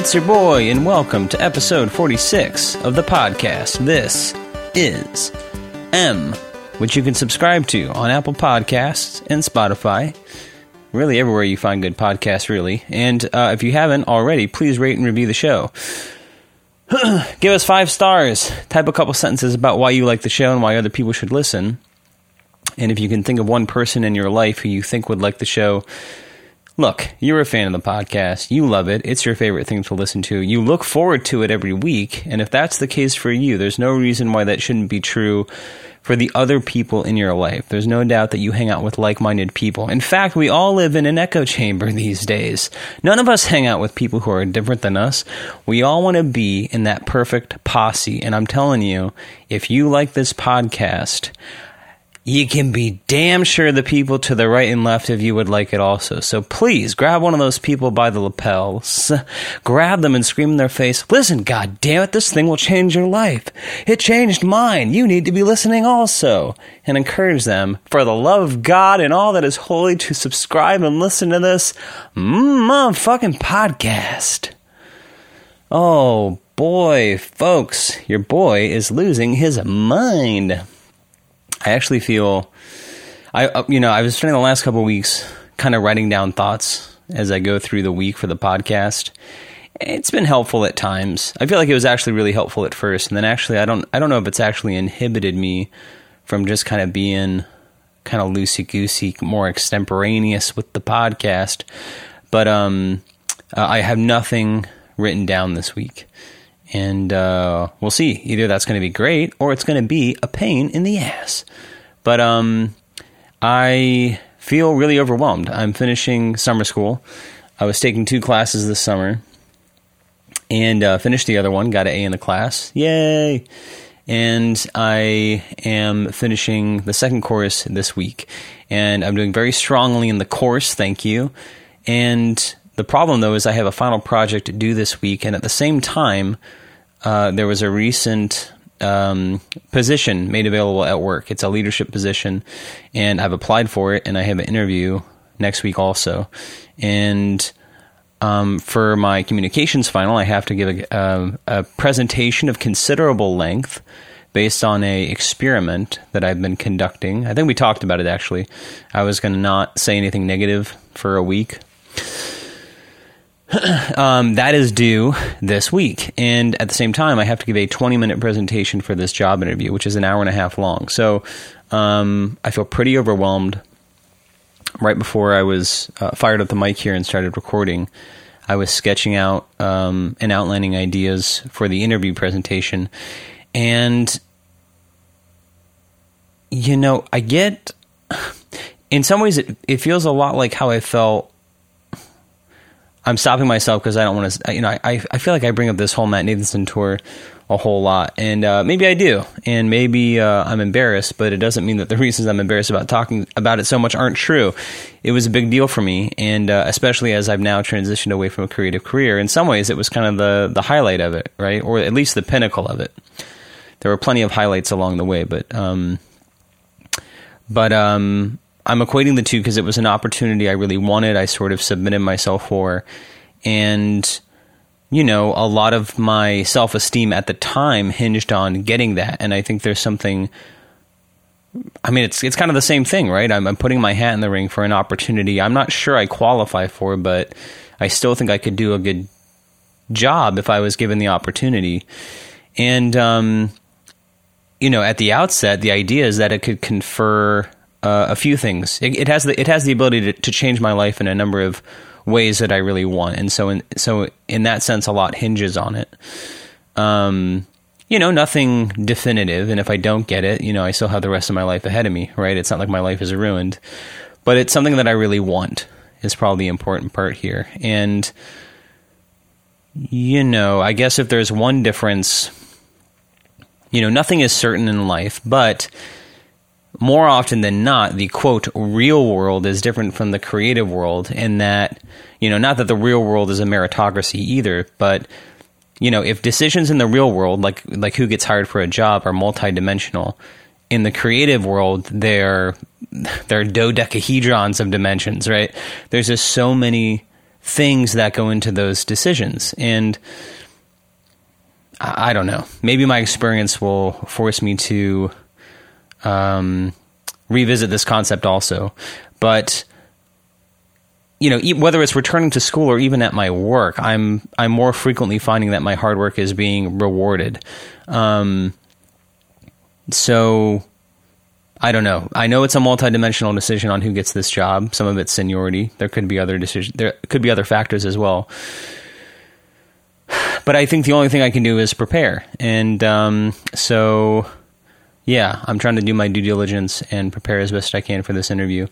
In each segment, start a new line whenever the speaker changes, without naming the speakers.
It's your boy, and welcome to episode 46 of the podcast. This is M, which you can subscribe to on Apple Podcasts and Spotify. Really, everywhere you find good podcasts, really. And uh, if you haven't already, please rate and review the show. Give us five stars. Type a couple sentences about why you like the show and why other people should listen. And if you can think of one person in your life who you think would like the show, Look, you're a fan of the podcast. You love it. It's your favorite thing to listen to. You look forward to it every week. And if that's the case for you, there's no reason why that shouldn't be true for the other people in your life. There's no doubt that you hang out with like minded people. In fact, we all live in an echo chamber these days. None of us hang out with people who are different than us. We all want to be in that perfect posse. And I'm telling you, if you like this podcast, you can be damn sure the people to the right and left of you would like it also. So please grab one of those people by the lapels, grab them and scream in their face, listen, god damn it, this thing will change your life. It changed mine. You need to be listening also. And encourage them, for the love of God and all that is holy, to subscribe and listen to this motherfucking podcast. Oh boy, folks, your boy is losing his mind. I actually feel I uh, you know I was spending the last couple weeks kind of writing down thoughts as I go through the week for the podcast. It's been helpful at times. I feel like it was actually really helpful at first, and then actually I don't I don't know if it's actually inhibited me from just kind of being kind of loosey goosey, more extemporaneous with the podcast. But um, uh, I have nothing written down this week and uh, we'll see. Either that's going to be great or it's going to be a pain in the ass. But um, I feel really overwhelmed. I'm finishing summer school. I was taking two classes this summer and uh, finished the other one. Got an A in the class. Yay! And I am finishing the second course this week. And I'm doing very strongly in the course. Thank you. And the problem, though, is I have a final project due this week. And at the same time, uh, there was a recent um, position made available at work. It's a leadership position, and I've applied for it, and I have an interview next week also. And um, for my communications final, I have to give a, a, a, presentation of considerable length based on a experiment that I've been conducting. I think we talked about it actually. I was going to not say anything negative for a week. um, that is due this week. And at the same time, I have to give a 20 minute presentation for this job interview, which is an hour and a half long. So um, I feel pretty overwhelmed. Right before I was uh, fired up the mic here and started recording, I was sketching out um, and outlining ideas for the interview presentation. And, you know, I get, in some ways, it, it feels a lot like how I felt I'm stopping myself because I don't want to. You know, I I feel like I bring up this whole Matt Nathanson tour a whole lot, and uh, maybe I do, and maybe uh, I'm embarrassed, but it doesn't mean that the reasons I'm embarrassed about talking about it so much aren't true. It was a big deal for me, and uh, especially as I've now transitioned away from a creative career. In some ways, it was kind of the the highlight of it, right, or at least the pinnacle of it. There were plenty of highlights along the way, but um, but um, I'm equating the two because it was an opportunity I really wanted. I sort of submitted myself for, and you know, a lot of my self esteem at the time hinged on getting that. And I think there's something. I mean, it's it's kind of the same thing, right? I'm, I'm putting my hat in the ring for an opportunity I'm not sure I qualify for, but I still think I could do a good job if I was given the opportunity. And um, you know, at the outset, the idea is that it could confer uh, a few things. It, it, has the it has the ability to, to change my life in a number of ways that I really want, and so in so in that sense, a lot hinges on it. Um, you know, nothing definitive, and if I don't get it, you know, I still have the rest of my life ahead of me. Right? It's not like my life is ruined, but it's something that I really want. Is probably the important part here, and you know, I guess if there's one difference, you know, nothing is certain in life, but more often than not, the quote real world is different from the creative world in that, you know, not that the real world is a meritocracy either, but you know, if decisions in the real world, like like who gets hired for a job, are multidimensional, in the creative world, they're they're dodecahedrons of dimensions, right? There's just so many things that go into those decisions. And I, I don't know. Maybe my experience will force me to um, revisit this concept also. But you know, whether it's returning to school or even at my work, I'm I'm more frequently finding that my hard work is being rewarded. Um, so I don't know. I know it's a multidimensional decision on who gets this job. Some of it's seniority. There could be other decisions. There could be other factors as well. But I think the only thing I can do is prepare, and um, so yeah, I'm trying to do my due diligence and prepare as best I can for this interview.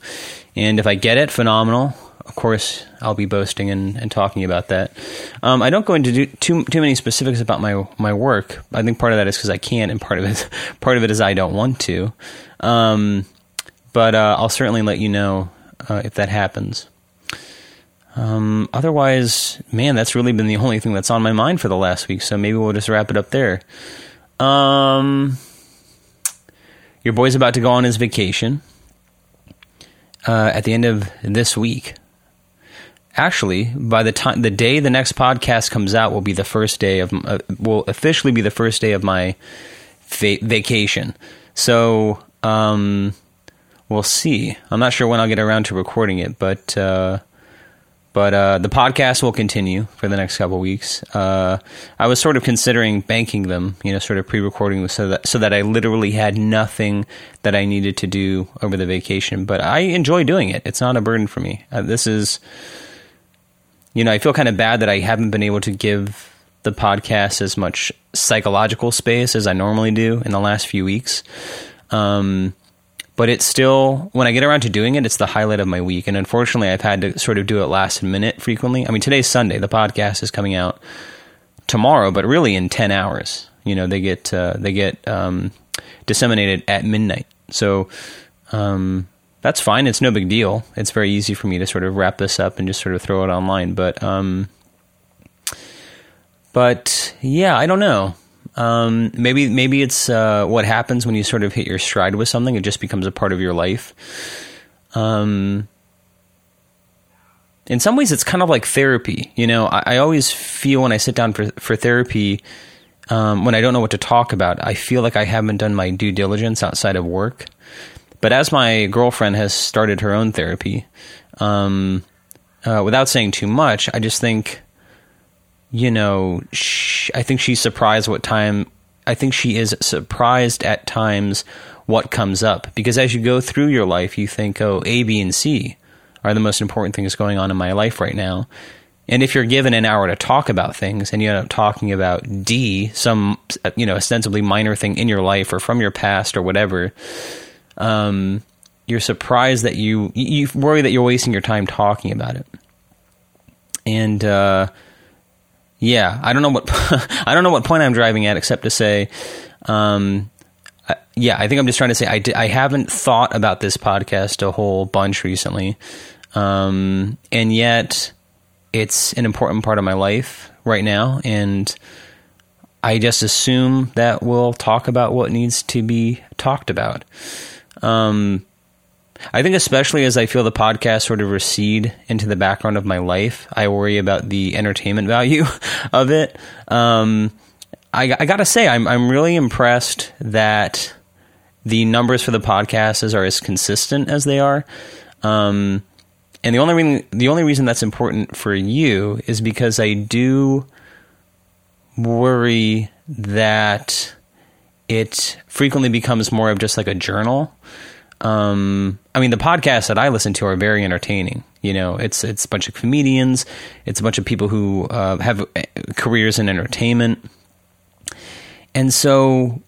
And if I get it, phenomenal. Of course, I'll be boasting and, and talking about that. Um, I don't go into too too many specifics about my my work. I think part of that is because I can't, and part of it part of it is I don't want to. Um, but uh, I'll certainly let you know uh, if that happens. Um, otherwise, man, that's really been the only thing that's on my mind for the last week. So maybe we'll just wrap it up there. Um, your boy's about to go on his vacation uh, at the end of this week. Actually, by the time the day the next podcast comes out will be the first day of uh, will officially be the first day of my va- vacation. So um, we'll see. I'm not sure when I'll get around to recording it, but uh, but uh, the podcast will continue for the next couple weeks. Uh, I was sort of considering banking them, you know, sort of pre-recording them so that so that I literally had nothing that I needed to do over the vacation. But I enjoy doing it. It's not a burden for me. Uh, this is, you know, I feel kind of bad that I haven't been able to give the podcast as much psychological space as I normally do in the last few weeks. Um, but it's still when I get around to doing it, it's the highlight of my week. And unfortunately, I've had to sort of do it last minute frequently. I mean, today's Sunday. The podcast is coming out tomorrow, but really in ten hours. You know, they get uh, they get um, disseminated at midnight. So um, that's fine. It's no big deal. It's very easy for me to sort of wrap this up and just sort of throw it online. But um, but yeah, I don't know. Um, maybe maybe it's uh, what happens when you sort of hit your stride with something. It just becomes a part of your life. Um, in some ways, it's kind of like therapy. You know, I, I always feel when I sit down for for therapy, um, when I don't know what to talk about, I feel like I haven't done my due diligence outside of work. But as my girlfriend has started her own therapy, um, uh, without saying too much, I just think you know, she, I think she's surprised what time. I think she is surprised at times what comes up because as you go through your life, you think, oh, A, B, and C are the most important things going on in my life right now. And if you're given an hour to talk about things and you end up talking about D, some, you know, ostensibly minor thing in your life or from your past or whatever, um, you're surprised that you, you worry that you're wasting your time talking about it. And, uh, yeah, I don't know what I don't know what point I'm driving at, except to say, um, I, yeah, I think I'm just trying to say I, I haven't thought about this podcast a whole bunch recently, um, and yet it's an important part of my life right now, and I just assume that we'll talk about what needs to be talked about. Um, I think especially as I feel the podcast sort of recede into the background of my life, I worry about the entertainment value of it. Um, I, I, gotta say, I'm I'm really impressed that the numbers for the podcasts are as consistent as they are. Um, and the only reason the only reason that's important for you is because I do worry that it frequently becomes more of just like a journal um, I mean, the podcasts that I listen to are very entertaining. You know, it's it's a bunch of comedians, it's a bunch of people who uh, have uh, careers in entertainment, and so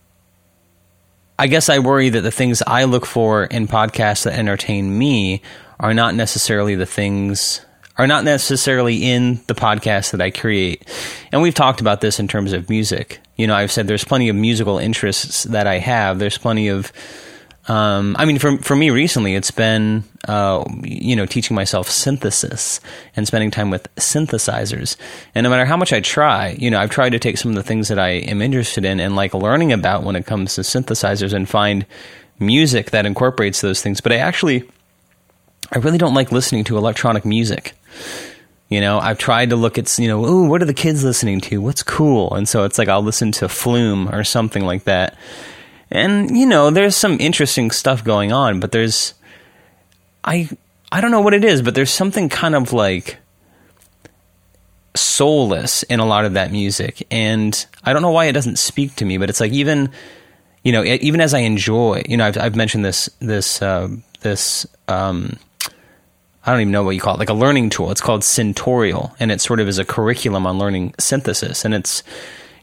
I guess I worry that the things I look for in podcasts that entertain me are not necessarily the things are not necessarily in the podcast that I create. And we've talked about this in terms of music. You know, I've said there's plenty of musical interests that I have. There's plenty of um, I mean, for for me recently, it's been uh, you know teaching myself synthesis and spending time with synthesizers. And no matter how much I try, you know, I've tried to take some of the things that I am interested in and like learning about when it comes to synthesizers and find music that incorporates those things. But I actually, I really don't like listening to electronic music You know, I've tried to look at, you know, ooh, what are the kids listening to? What's cool? And so it's like I'll listen to Flume or something like that. And, you know, there's some interesting stuff going on, but there's I I don't know what it is, but there's something kind of like soulless in a lot of that music. And I don't know why it doesn't speak to me, but it's like even you know, even as I enjoy, you know, I've, I've mentioned this this uh, this um, I don't even know what you call it, like a learning tool. It's called Syntorial, and it sort of is a curriculum on learning synthesis. And it's,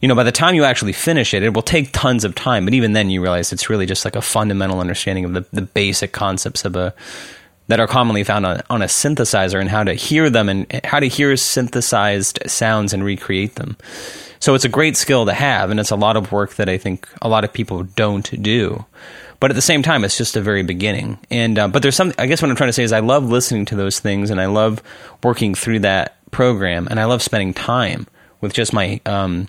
you know, by the time you actually finish it, it will take tons of time. But even then, you realize it's really just like a fundamental understanding of the, the basic concepts of a that are commonly found on, on a synthesizer and how to hear them and how to hear synthesized sounds and recreate them. So it's a great skill to have, and it's a lot of work that I think a lot of people don't do. But at the same time, it's just a very beginning. And uh, but there's some. I guess what I'm trying to say is I love listening to those things, and I love working through that program, and I love spending time with just my. Um,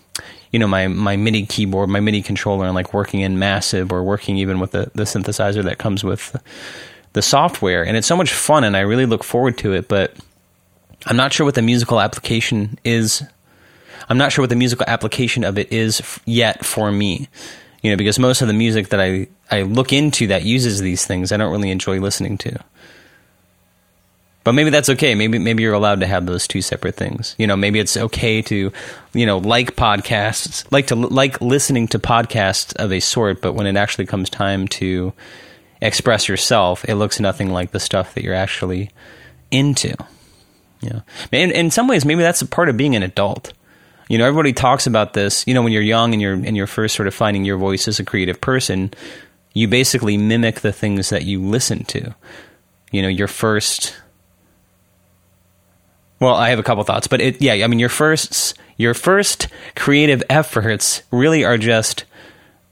you know my my MIDI keyboard, my MIDI controller, and like working in Massive or working even with the, the synthesizer that comes with the software, and it's so much fun, and I really look forward to it. But I'm not sure what the musical application is. I'm not sure what the musical application of it is yet for me you know, because most of the music that I, I look into that uses these things, I don't really enjoy listening to. But maybe that's okay. Maybe maybe you're allowed to have those two separate things. You know, maybe it's okay to, you know, like podcasts, like to like listening to podcasts of a sort, but when it actually comes time to express yourself, it looks nothing like the stuff that you're actually into. Yeah. In, in some ways, maybe that's a part of being an adult you know, everybody talks about this. You know, when you're young and you're and you're first sort of finding your voice as a creative person, you basically mimic the things that you listen to. You know, your first. Well, I have a couple thoughts, but it, yeah, I mean, your first your first creative efforts really are just,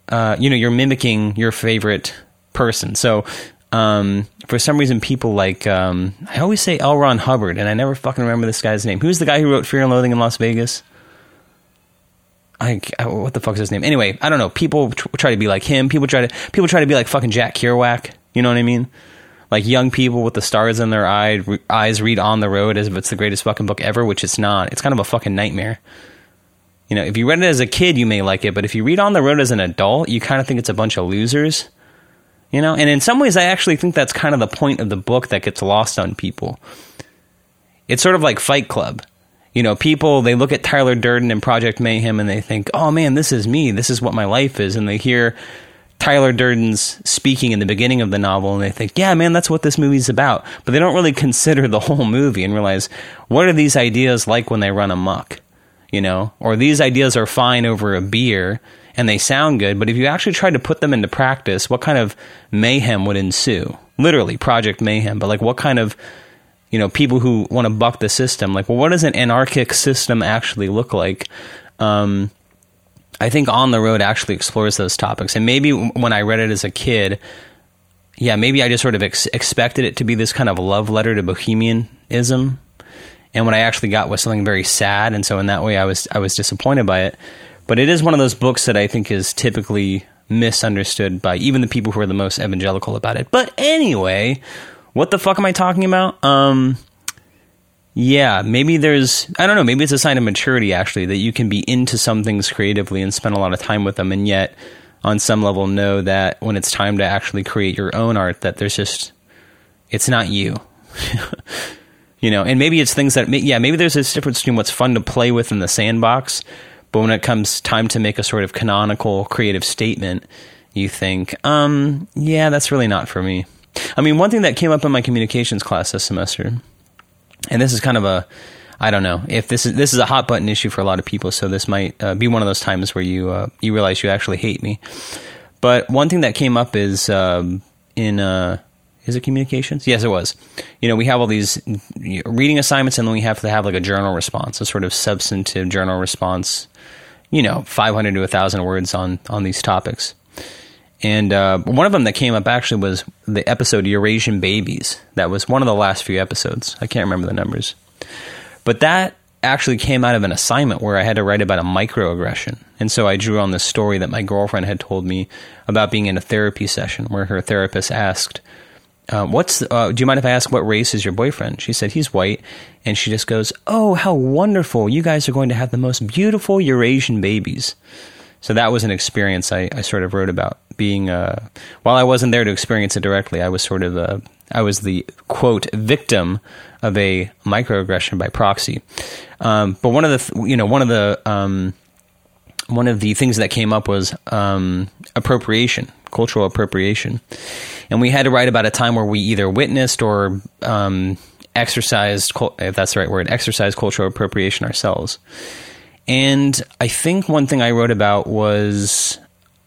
uh, you know, you're mimicking your favorite person. So, um, for some reason, people like um, I always say L. Ron Hubbard, and I never fucking remember this guy's name. Who's the guy who wrote Fear and Loathing in Las Vegas? I, what the fuck's his name? Anyway, I don't know. People try to be like him. People try to people try to be like fucking Jack Kerouac. You know what I mean? Like young people with the stars in their eye, re- eyes read On the Road as if it's the greatest fucking book ever, which it's not. It's kind of a fucking nightmare. You know, if you read it as a kid, you may like it, but if you read On the Road as an adult, you kind of think it's a bunch of losers. You know, and in some ways, I actually think that's kind of the point of the book that gets lost on people. It's sort of like Fight Club you know, people they look at Tyler Durden and Project Mayhem and they think, "Oh man, this is me. This is what my life is." And they hear Tyler Durden's speaking in the beginning of the novel and they think, "Yeah, man, that's what this movie's about." But they don't really consider the whole movie and realize what are these ideas like when they run amok, you know? Or these ideas are fine over a beer and they sound good, but if you actually tried to put them into practice, what kind of mayhem would ensue? Literally, Project Mayhem, but like what kind of you know people who want to buck the system like well what does an anarchic system actually look like um, i think on the road actually explores those topics. And maybe when i read it as a kid yeah maybe i just sort of ex- expected it to be this kind of love letter to bohemianism. And what i actually got was something very sad and so in that way i was i was disappointed by it. But it is one of those books that i think is typically misunderstood by even the people who are the most evangelical about it. But anyway what the fuck am I talking about? Um, yeah, maybe there's, I don't know, maybe it's a sign of maturity actually that you can be into some things creatively and spend a lot of time with them and yet on some level know that when it's time to actually create your own art that there's just, it's not you. you know, and maybe it's things that, yeah, maybe there's this difference between what's fun to play with in the sandbox, but when it comes time to make a sort of canonical creative statement, you think, um, yeah, that's really not for me. I mean, one thing that came up in my communications class this semester, and this is kind of a, I don't know if this is this is a hot button issue for a lot of people. So this might uh, be one of those times where you uh, you realize you actually hate me. But one thing that came up is um, in uh, is it communications? Yes, it was. You know, we have all these reading assignments, and then we have to have like a journal response, a sort of substantive journal response. You know, five hundred to thousand words on on these topics. And uh, one of them that came up actually was the episode Eurasian Babies. That was one of the last few episodes. I can't remember the numbers. But that actually came out of an assignment where I had to write about a microaggression. And so I drew on this story that my girlfriend had told me about being in a therapy session where her therapist asked, uh, what's uh, do you mind if I ask what race is your boyfriend? She said he's white, and she just goes, "Oh, how wonderful! You guys are going to have the most beautiful Eurasian babies." So that was an experience I, I sort of wrote about being. Uh, while I wasn't there to experience it directly, I was sort of a, I was the quote victim of a microaggression by proxy. Um, but one of the you know one of the um, one of the things that came up was um, appropriation, cultural appropriation, and we had to write about a time where we either witnessed or um, exercised, if that's the right word, exercised cultural appropriation ourselves. And I think one thing I wrote about was,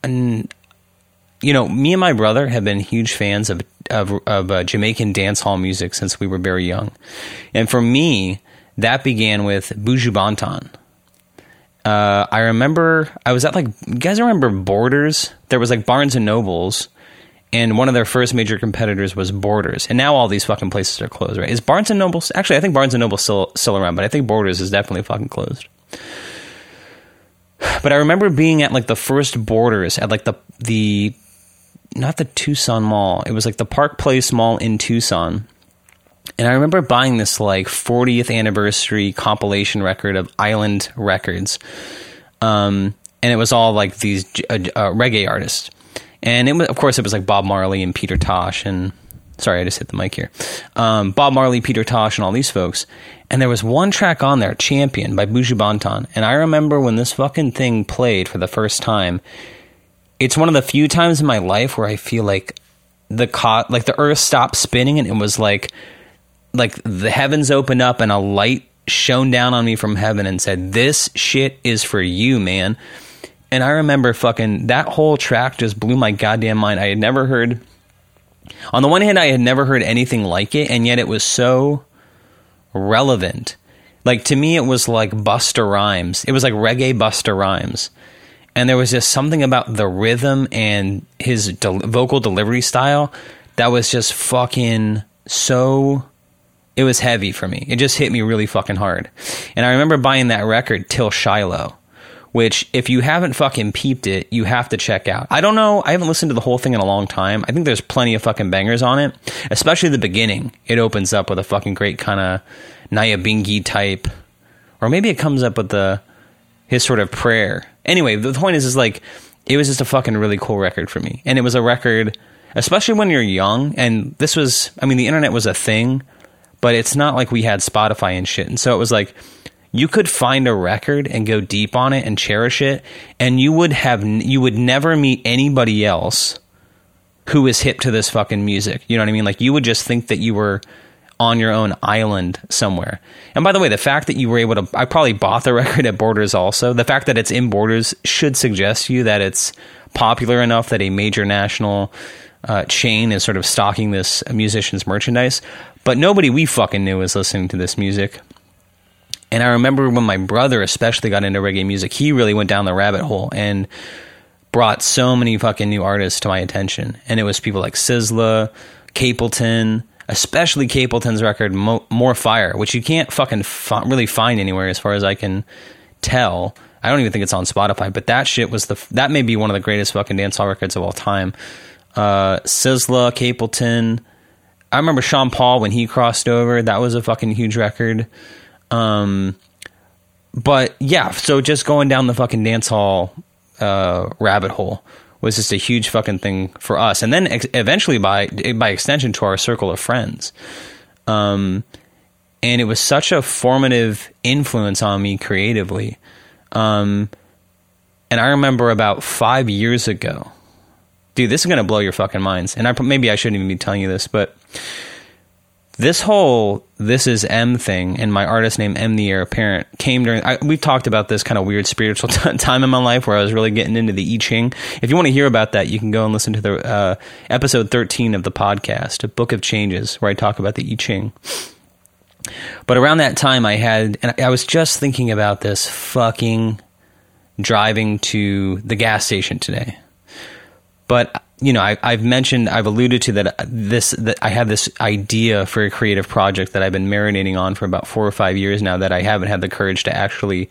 an, you know, me and my brother have been huge fans of of, of uh, Jamaican dance hall music since we were very young, and for me, that began with Buju Banton. Uh, I remember I was at like you guys remember Borders? There was like Barnes and Nobles, and one of their first major competitors was Borders, and now all these fucking places are closed. Right? Is Barnes and Nobles actually? I think Barnes and Noble still still around, but I think Borders is definitely fucking closed. But I remember being at like the first Borders at like the the not the Tucson Mall. It was like the Park Place Mall in Tucson. And I remember buying this like 40th anniversary compilation record of Island Records. Um, and it was all like these uh, uh, reggae artists. And it was, of course, it was like Bob Marley and Peter Tosh and sorry, I just hit the mic here. Um, Bob Marley, Peter Tosh, and all these folks. And there was one track on there, Champion by Buju Banton. And I remember when this fucking thing played for the first time, it's one of the few times in my life where I feel like the co- like the earth stopped spinning and it was like like the heavens opened up and a light shone down on me from heaven and said, "This shit is for you, man." And I remember fucking that whole track just blew my goddamn mind. I had never heard on the one hand I had never heard anything like it and yet it was so relevant. Like to me it was like Busta Rhymes. It was like reggae Busta Rhymes and there was just something about the rhythm and his vocal delivery style that was just fucking so it was heavy for me. It just hit me really fucking hard. And i remember buying that record 'Til Shiloh which if you haven't fucking peeped it you have to check out. I don't know i haven't listened to the whole thing in a long time. I think there's plenty of fucking bangers on it especially the beginning. It opens up with a fucking great kind of nyabinghi type or maybe it comes up with the his sort of prayer Anyway, the point is, is like it was just a fucking really cool record for me, and it was a record, especially when you're young. And this was, I mean, the internet was a thing, but it's not like we had Spotify and shit. And so it was like you could find a record and go deep on it and cherish it, and you would have you would never meet anybody else who is hip to this fucking music. You know what I mean? Like you would just think that you were on your own island somewhere. And by the way, the fact that you were able to, I probably bought the record at Borders also. The fact that it's in Borders should suggest to you that it's popular enough that a major national uh, chain is sort of stocking this musician's merchandise. But nobody we fucking knew was listening to this music. And I remember when my brother especially got into reggae music, he really went down the rabbit hole and brought so many fucking new artists to my attention. And it was people like Sizzla, Capleton, especially Capleton's record Mo- "More Fire," which you can't fucking f- really find anywhere, as far as I can tell. I don't even think it's on Spotify, but that shit was the that may be one of the greatest fucking dancehall records of all time. Uh, Sizzla, Capleton. I remember Sean Paul when he crossed over. That was a fucking huge record. Um, but yeah, so just going down the fucking dancehall uh, rabbit hole was just a huge fucking thing for us, and then ex- eventually by by extension to our circle of friends. Um, and it was such a formative influence on me creatively. Um, and I remember about five years ago, dude, this is gonna blow your fucking minds. And I maybe I shouldn't even be telling you this, but this whole this is M thing and my artist name M the heir apparent came during. I, we've talked about this kind of weird spiritual t- time in my life where I was really getting into the I Ching. If you want to hear about that, you can go and listen to the uh, episode thirteen of the podcast, a Book of Changes, where I talk about the I Ching. But around that time, I had, and I was just thinking about this fucking driving to the gas station today. But you know, I, have mentioned, I've alluded to that this that I have this idea for a creative project that I've been marinating on for about four or five years now that I haven't had the courage to actually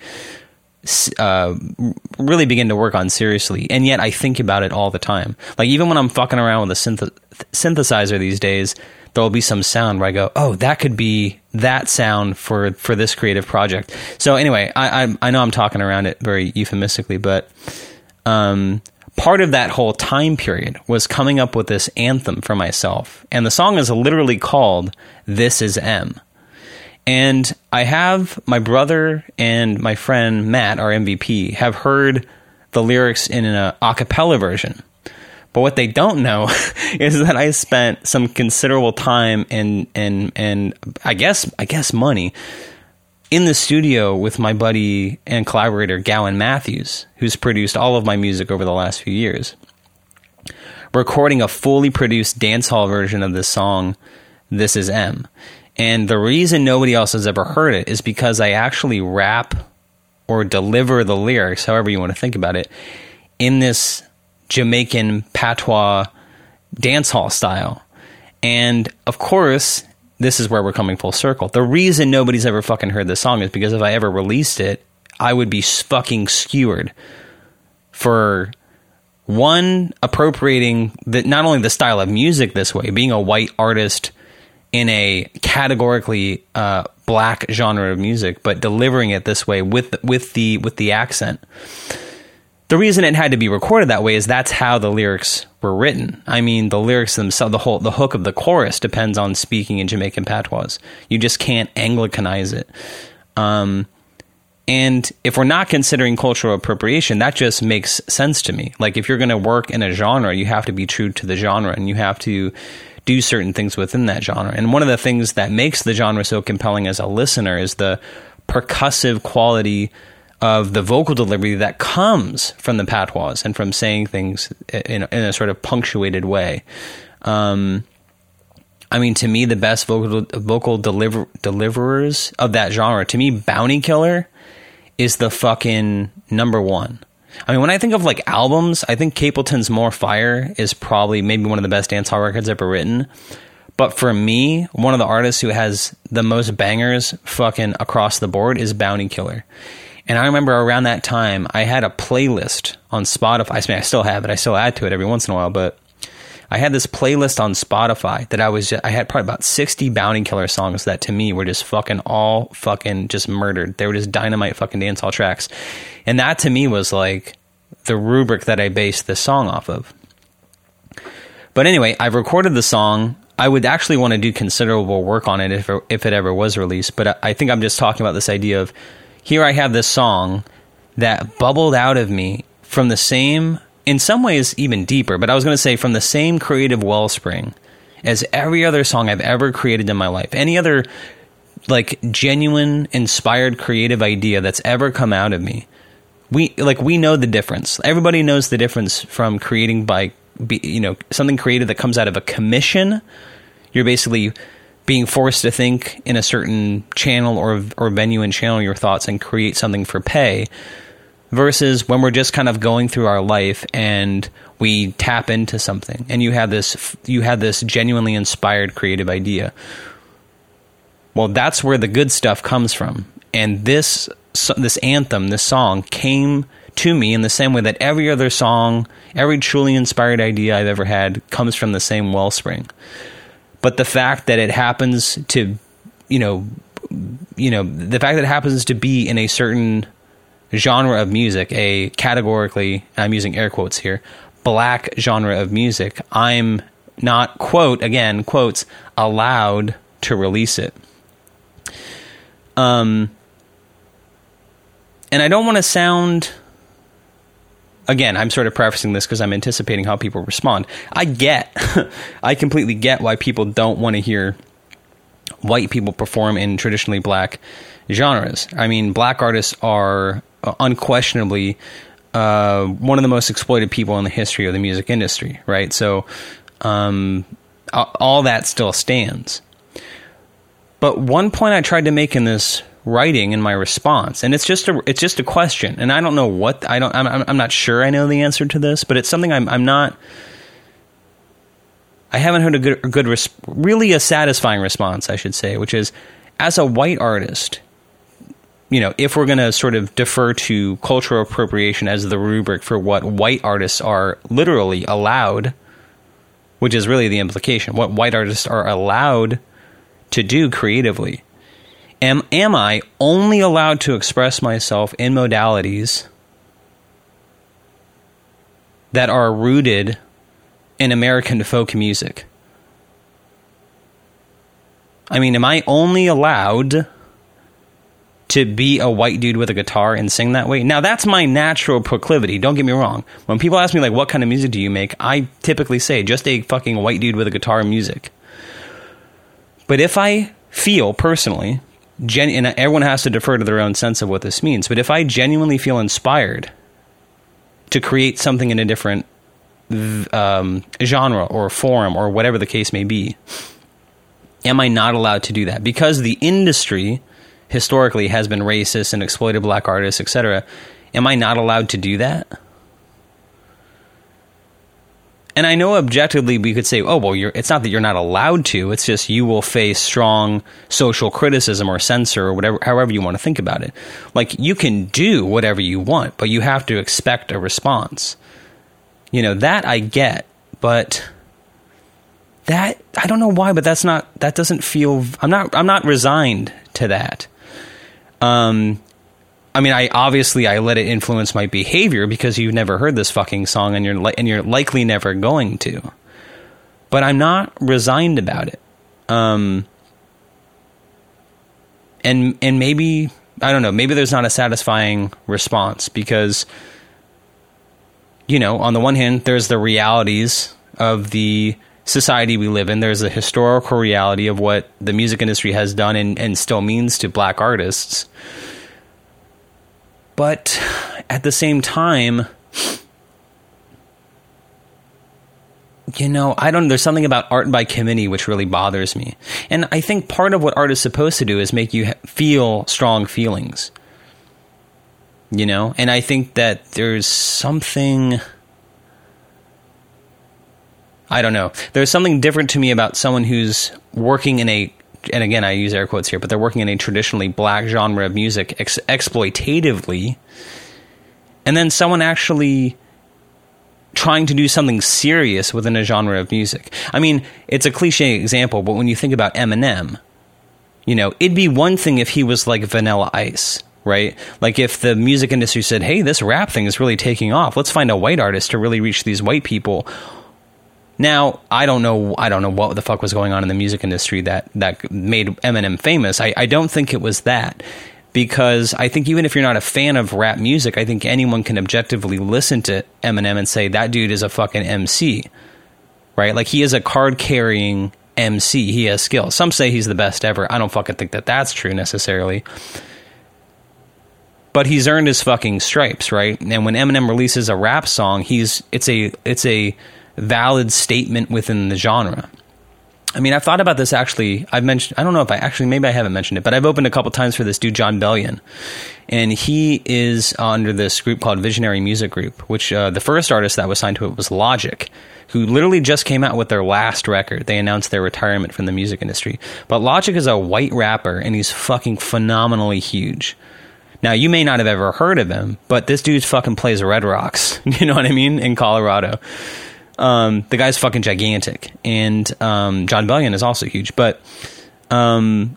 uh, really begin to work on seriously. And yet I think about it all the time. Like even when I'm fucking around with a synth- synthesizer these days, there will be some sound where I go, "Oh, that could be that sound for for this creative project." So anyway, I I, I know I'm talking around it very euphemistically, but um, part of that whole time period was coming up with this anthem for myself, and the song is literally called "This Is M." And I have my brother and my friend Matt, our MVP, have heard the lyrics in an a cappella version. But what they don't know is that I spent some considerable time and and and I guess I guess money in the studio with my buddy and collaborator Gowan Matthews, who's produced all of my music over the last few years. Recording a fully produced dancehall version of this song, This Is M. And the reason nobody else has ever heard it is because I actually rap or deliver the lyrics, however you want to think about it, in this Jamaican patois dancehall style. And of course, this is where we're coming full circle. The reason nobody's ever fucking heard this song is because if I ever released it, I would be fucking skewered for one appropriating the, not only the style of music this way, being a white artist in a categorically uh, black genre of music, but delivering it this way with with the with the accent. The reason it had to be recorded that way is that's how the lyrics were written. I mean, the lyrics themselves, the whole the hook of the chorus depends on speaking in Jamaican patois. You just can't Anglicanize it. Um, and if we're not considering cultural appropriation, that just makes sense to me. Like if you're going to work in a genre, you have to be true to the genre, and you have to do certain things within that genre. And one of the things that makes the genre so compelling as a listener is the percussive quality of the vocal delivery that comes from the patois and from saying things in, in a sort of punctuated way. Um, I mean, to me, the best vocal vocal deliver, deliverers of that genre, to me, Bounty Killer is the fucking number one. I mean, when I think of like albums, I think Capleton's More Fire is probably maybe one of the best dancehall records ever written. But for me, one of the artists who has the most bangers fucking across the board is Bounty Killer. And I remember around that time, I had a playlist on Spotify. I mean, I still have it. I still add to it every once in a while, but I had this playlist on Spotify that I was just, I had probably about 60 Bounty Killer songs that to me were just fucking all fucking just murdered. They were just dynamite fucking dancehall tracks. And that to me was like the rubric that I based this song off of. But anyway, I've recorded the song. I would actually want to do considerable work on it if it, if it ever was released. But I think I'm just talking about this idea of here I have this song that bubbled out of me from the same in some ways even deeper, but I was going to say from the same creative wellspring as every other song I've ever created in my life. Any other like genuine inspired creative idea that's ever come out of me. We like we know the difference. Everybody knows the difference from creating by you know something creative that comes out of a commission. You're basically being forced to think in a certain channel or or venue and channel your thoughts and create something for pay versus when we're just kind of going through our life and we tap into something and you have this you have this genuinely inspired creative idea. Well that's where the good stuff comes from. And this this anthem this song came to me in the same way that every other song every truly inspired idea i've ever had comes from the same wellspring but the fact that it happens to you know you know the fact that it happens to be in a certain genre of music, a categorically, I'm using air quotes here, black genre of music, I'm not, quote, again, quotes, allowed to release it. Um, and I don't want to sound. Again, I'm sort of prefacing this because I'm anticipating how people respond. I get, I completely get why people don't want to hear white people perform in traditionally black genres. I mean, black artists are uh, unquestionably uh, one of the most exploited people in the history of the music industry, right? So um, all that still stands. But one point I tried to make in this writing in my response, and it's just a it's just a question, and I don't know what I don't I'm I'm not sure I know the answer to this, but it's something I'm I'm not. I haven't heard a good, a good res- really a satisfying response, I should say, which is as a white artist, you know, if we're going to sort of defer to cultural appropriation as the rubric for what white artists are literally allowed, which is really the implication, what white artists are allowed to do creatively, am am I only allowed to express myself in modalities that are rooted in American folk music? I mean, am I only allowed to be a white dude with a guitar and sing that way. Now that's my natural proclivity. Don't get me wrong. When people ask me like what kind of music do you make, I typically say just a fucking white dude with a guitar music. But if I feel personally, gen- and everyone has to defer to their own sense of what this means, but if I genuinely feel inspired to create something in a different um, genre or form or whatever the case may be, am I not allowed to do that? Because the industry historically has been racist and exploited black artists, etc. Am I not allowed to do that? And I know objectively we could say, oh well, it's not that you're not allowed to. It's just you will face strong social criticism or censor or whatever, however you want to think about it. Like you can do whatever you want, but you have to expect a response. You know that I get, but that I don't know why, but that's not that doesn't feel. I'm not I'm not resigned to that. Um, I mean, I obviously I let it influence my behavior because you've never heard this fucking song and you're li- and you're likely never going to. But I'm not resigned about it. Um, and and maybe I don't know, maybe there's not a satisfying response because you know, on the one hand, there's the realities of the society we live in. There's a historical reality of what the music industry has done and, and still means to black artists. But at the same time, you know, I don't, there's something about art by committee which really bothers me. And I think part of what art is supposed to do is make you feel strong feelings. You know, and I think that there's something I don't know. There's something different to me about someone who's working in a and again I use air quotes here, but they're working in a traditionally black genre of music ex- exploitatively, and then someone actually trying to do something serious within a genre of music. I mean, it's a cliche example, but when you think about Eminem, you know, it'd be one thing if he was like Vanilla Ice, right? Like if the music industry said, "Hey, this rap thing is really taking off. Let's find a white artist to really reach these white people." Now, I don't know. I don't know what the fuck was going on in the music industry that that made Eminem famous. I, I don't think it was that because I think even if you're not a fan of rap music, I think anyone can objectively listen to Eminem and say that dude is a fucking MC, right? Like he is a card carrying MC. He has skill. Some say he's the best ever. I don't fucking think that that's true necessarily. But he's earned his fucking stripes, right? And when Eminem releases a rap song, he's it's a it's a valid statement within the genre. I mean, I've thought about this actually. I've mentioned, I don't know if I actually, maybe I haven't mentioned it, but I've opened a couple times for this dude, Jon Bellion. And he is under this group called Visionary Music Group, which uh, the first artist that was signed to it was Logic, who literally just came out with their last record. They announced their retirement from the music industry. But Logic is a white rapper, and he's fucking phenomenally huge. Now, you may not have ever heard of him, but this dude fucking plays Red Rocks. You know what I mean? In Colorado. Um, the guy's fucking gigantic, and um, Jon Bellion is also huge. But um,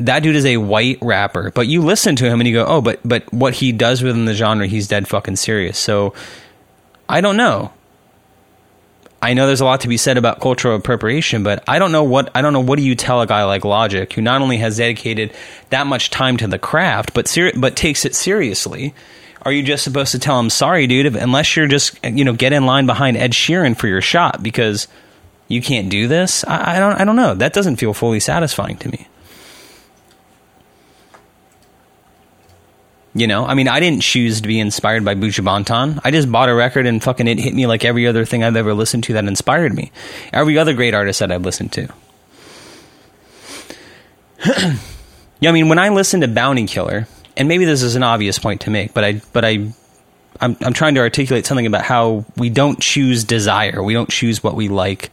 that dude is a white rapper. But you listen to him and you go, oh, but but what he does within the genre, he's dead fucking serious. So I don't know. I know there's a lot to be said about cultural appropriation, but I don't know what I don't know what do you tell a guy like Logic who not only has dedicated that much time to the craft, but but takes it seriously are you just supposed to tell him, sorry, dude, unless you're just, you know, get in line behind Ed Sheeran for your shot because you can't do this? I, I don't, I don't know. That doesn't feel fully satisfying to me. You know, I mean, I didn't choose to be inspired by Buju Banton. I just bought a record and fucking it hit me like every other thing I've ever listened to that inspired me. Every other great artist that I've listened to. yeah, I mean, when I listen to Bounty Killer, and maybe this is an obvious point to make, but I but I I'm I'm trying to articulate something about how we don't choose desire. We don't choose what we like.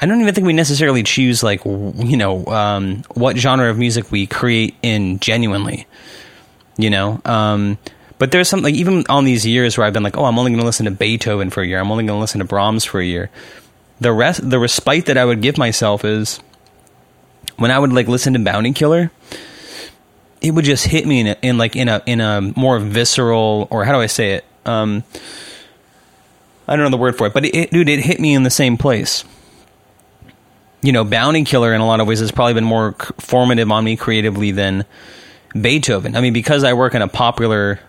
I don't even think we necessarily choose like you know um, what genre of music we create in genuinely. You know, um, but there's something like, even on these years where I've been like, oh, I'm only going to listen to Beethoven for a year. I'm only going to listen to Brahms for a year. The rest, the respite that I would give myself is when I would like listen to Bounty Killer it would just hit me in, a, in like in a in a more visceral or how do I say it? Um, I don't know the word for it, but it, it, dude, it hit me in the same place. You know, Bounty Killer in a lot of ways has probably been more formative on me creatively than Beethoven. I mean, because I work in a popular,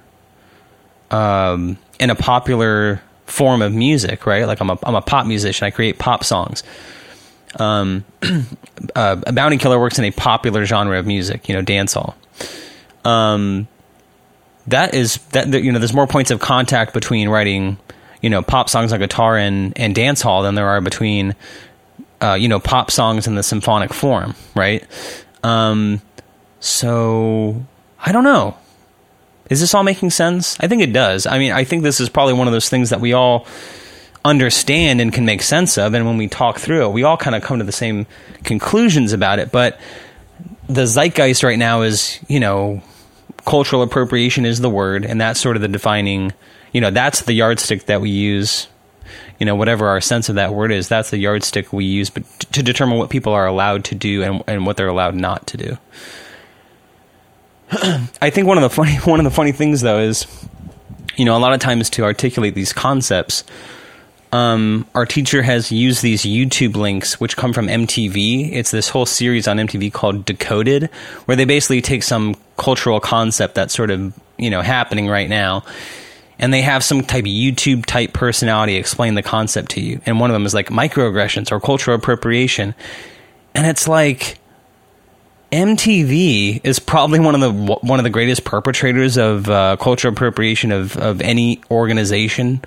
um, in a popular form of music, right? Like I'm a I'm a pop musician. I create pop songs. Um, uh, Bounty Killer works in a popular genre of music, you know, dancehall um, that is that you know there's more points of contact between writing you know pop songs on guitar and and dance hall than there are between uh, you know pop songs in the symphonic form, right? Um, so I don't know. Is this all making sense? I think it does. I mean, I think this is probably one of those things that we all understand and can make sense of, and when we talk through it, we all kind of come to the same conclusions about it. But the zeitgeist right now is, you know, cultural appropriation is the word, and that's sort of the defining, you know, that's the yardstick that we use. You know, whatever our sense of that word is, that's the yardstick we use but to determine what people are allowed to do and, and what they're allowed not to do. I think one of the funny one of the funny things though is, you know, a lot of times to articulate these concepts, um, our teacher has used these YouTube links, which come from MTV. It's this whole series on MTV called Decoded, where they basically take some cultural concept that's sort of you know happening right now, and they have some type of YouTube type personality explain the concept to you. And one of them is like microaggressions or cultural appropriation, and it's like. MTV is probably one of the one of the greatest perpetrators of uh, cultural appropriation of, of any organization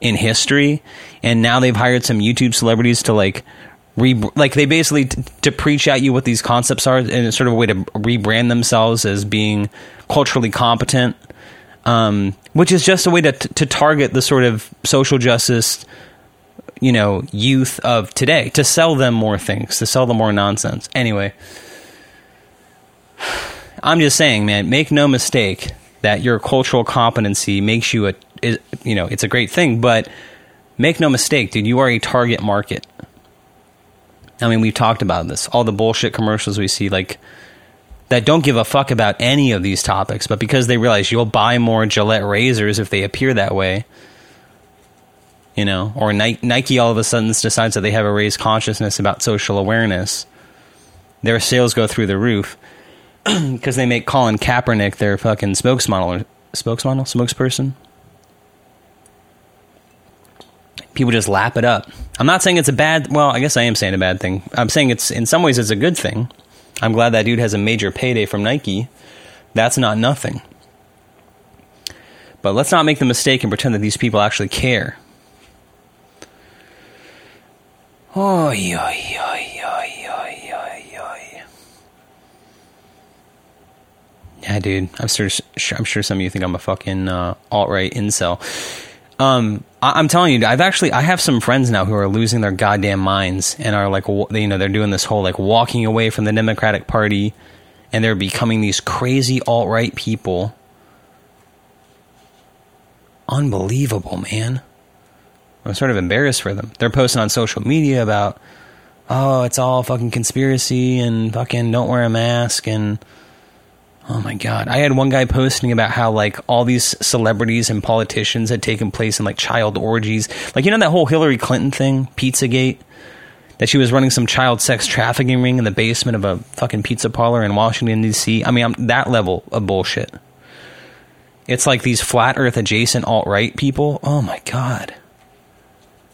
in history, and now they've hired some YouTube celebrities to like re like they basically t- to preach at you what these concepts are and it's sort of a way to rebrand themselves as being culturally competent, um, which is just a way to to target the sort of social justice you know youth of today to sell them more things to sell them more nonsense. Anyway i'm just saying man make no mistake that your cultural competency makes you a is, you know, it's a great thing, but make no mistake, dude, you are a target market. I mean, we've talked about this. All the bullshit commercials we see, like, that don't give a fuck about any of these topics, but because they realize you'll buy more Gillette razors if they appear that way, you know, or Nike all of a sudden decides that they have a raised consciousness about social awareness, their sales go through the roof because they make Colin Kaepernick their fucking spokesmodel, spokesmodel, spokesperson. People just lap it up. I'm not saying it's a bad. Well, I guess I am saying a bad thing. I'm saying it's in some ways it's a good thing. I'm glad that dude has a major payday from Nike. That's not nothing. But let's not make the mistake and pretend that these people actually care. Oh, yeah, yeah, yeah, yeah, yeah, yeah. dude. I'm sure. I'm sure some of you think I'm a fucking uh, alt right incel. Um, I, am telling you, I've actually I have some friends now who are losing their goddamn minds and are like, you know, they're doing this whole like walking away from the Democratic Party, and they're becoming these crazy alt right people. Unbelievable, man. I'm sort of embarrassed for them. They're posting on social media about, oh, it's all fucking conspiracy and fucking don't wear a mask and Oh my god. I had one guy posting about how like all these celebrities and politicians had taken place in like child orgies. Like you know that whole Hillary Clinton thing, Pizzagate? That she was running some child sex trafficking ring in the basement of a fucking pizza parlor in Washington D.C. I mean, I'm that level of bullshit. It's like these flat earth adjacent alt right people. Oh my god.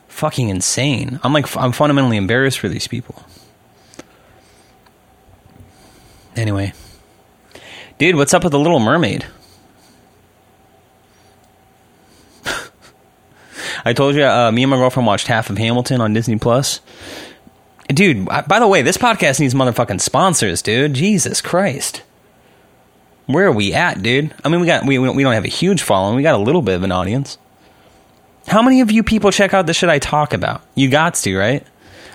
Fucking insane. I'm like I'm fundamentally embarrassed for these people. Anyway, Dude, what's up with the Little Mermaid? I told you, uh, me and my girlfriend watched half of Hamilton on Disney Plus. Dude, by the way, this podcast needs motherfucking sponsors, dude. Jesus Christ. Where are we at, dude? I mean, we got we we don't have a huge following. We got a little bit of an audience. How many of you people check out the shit I talk about? You got to, right?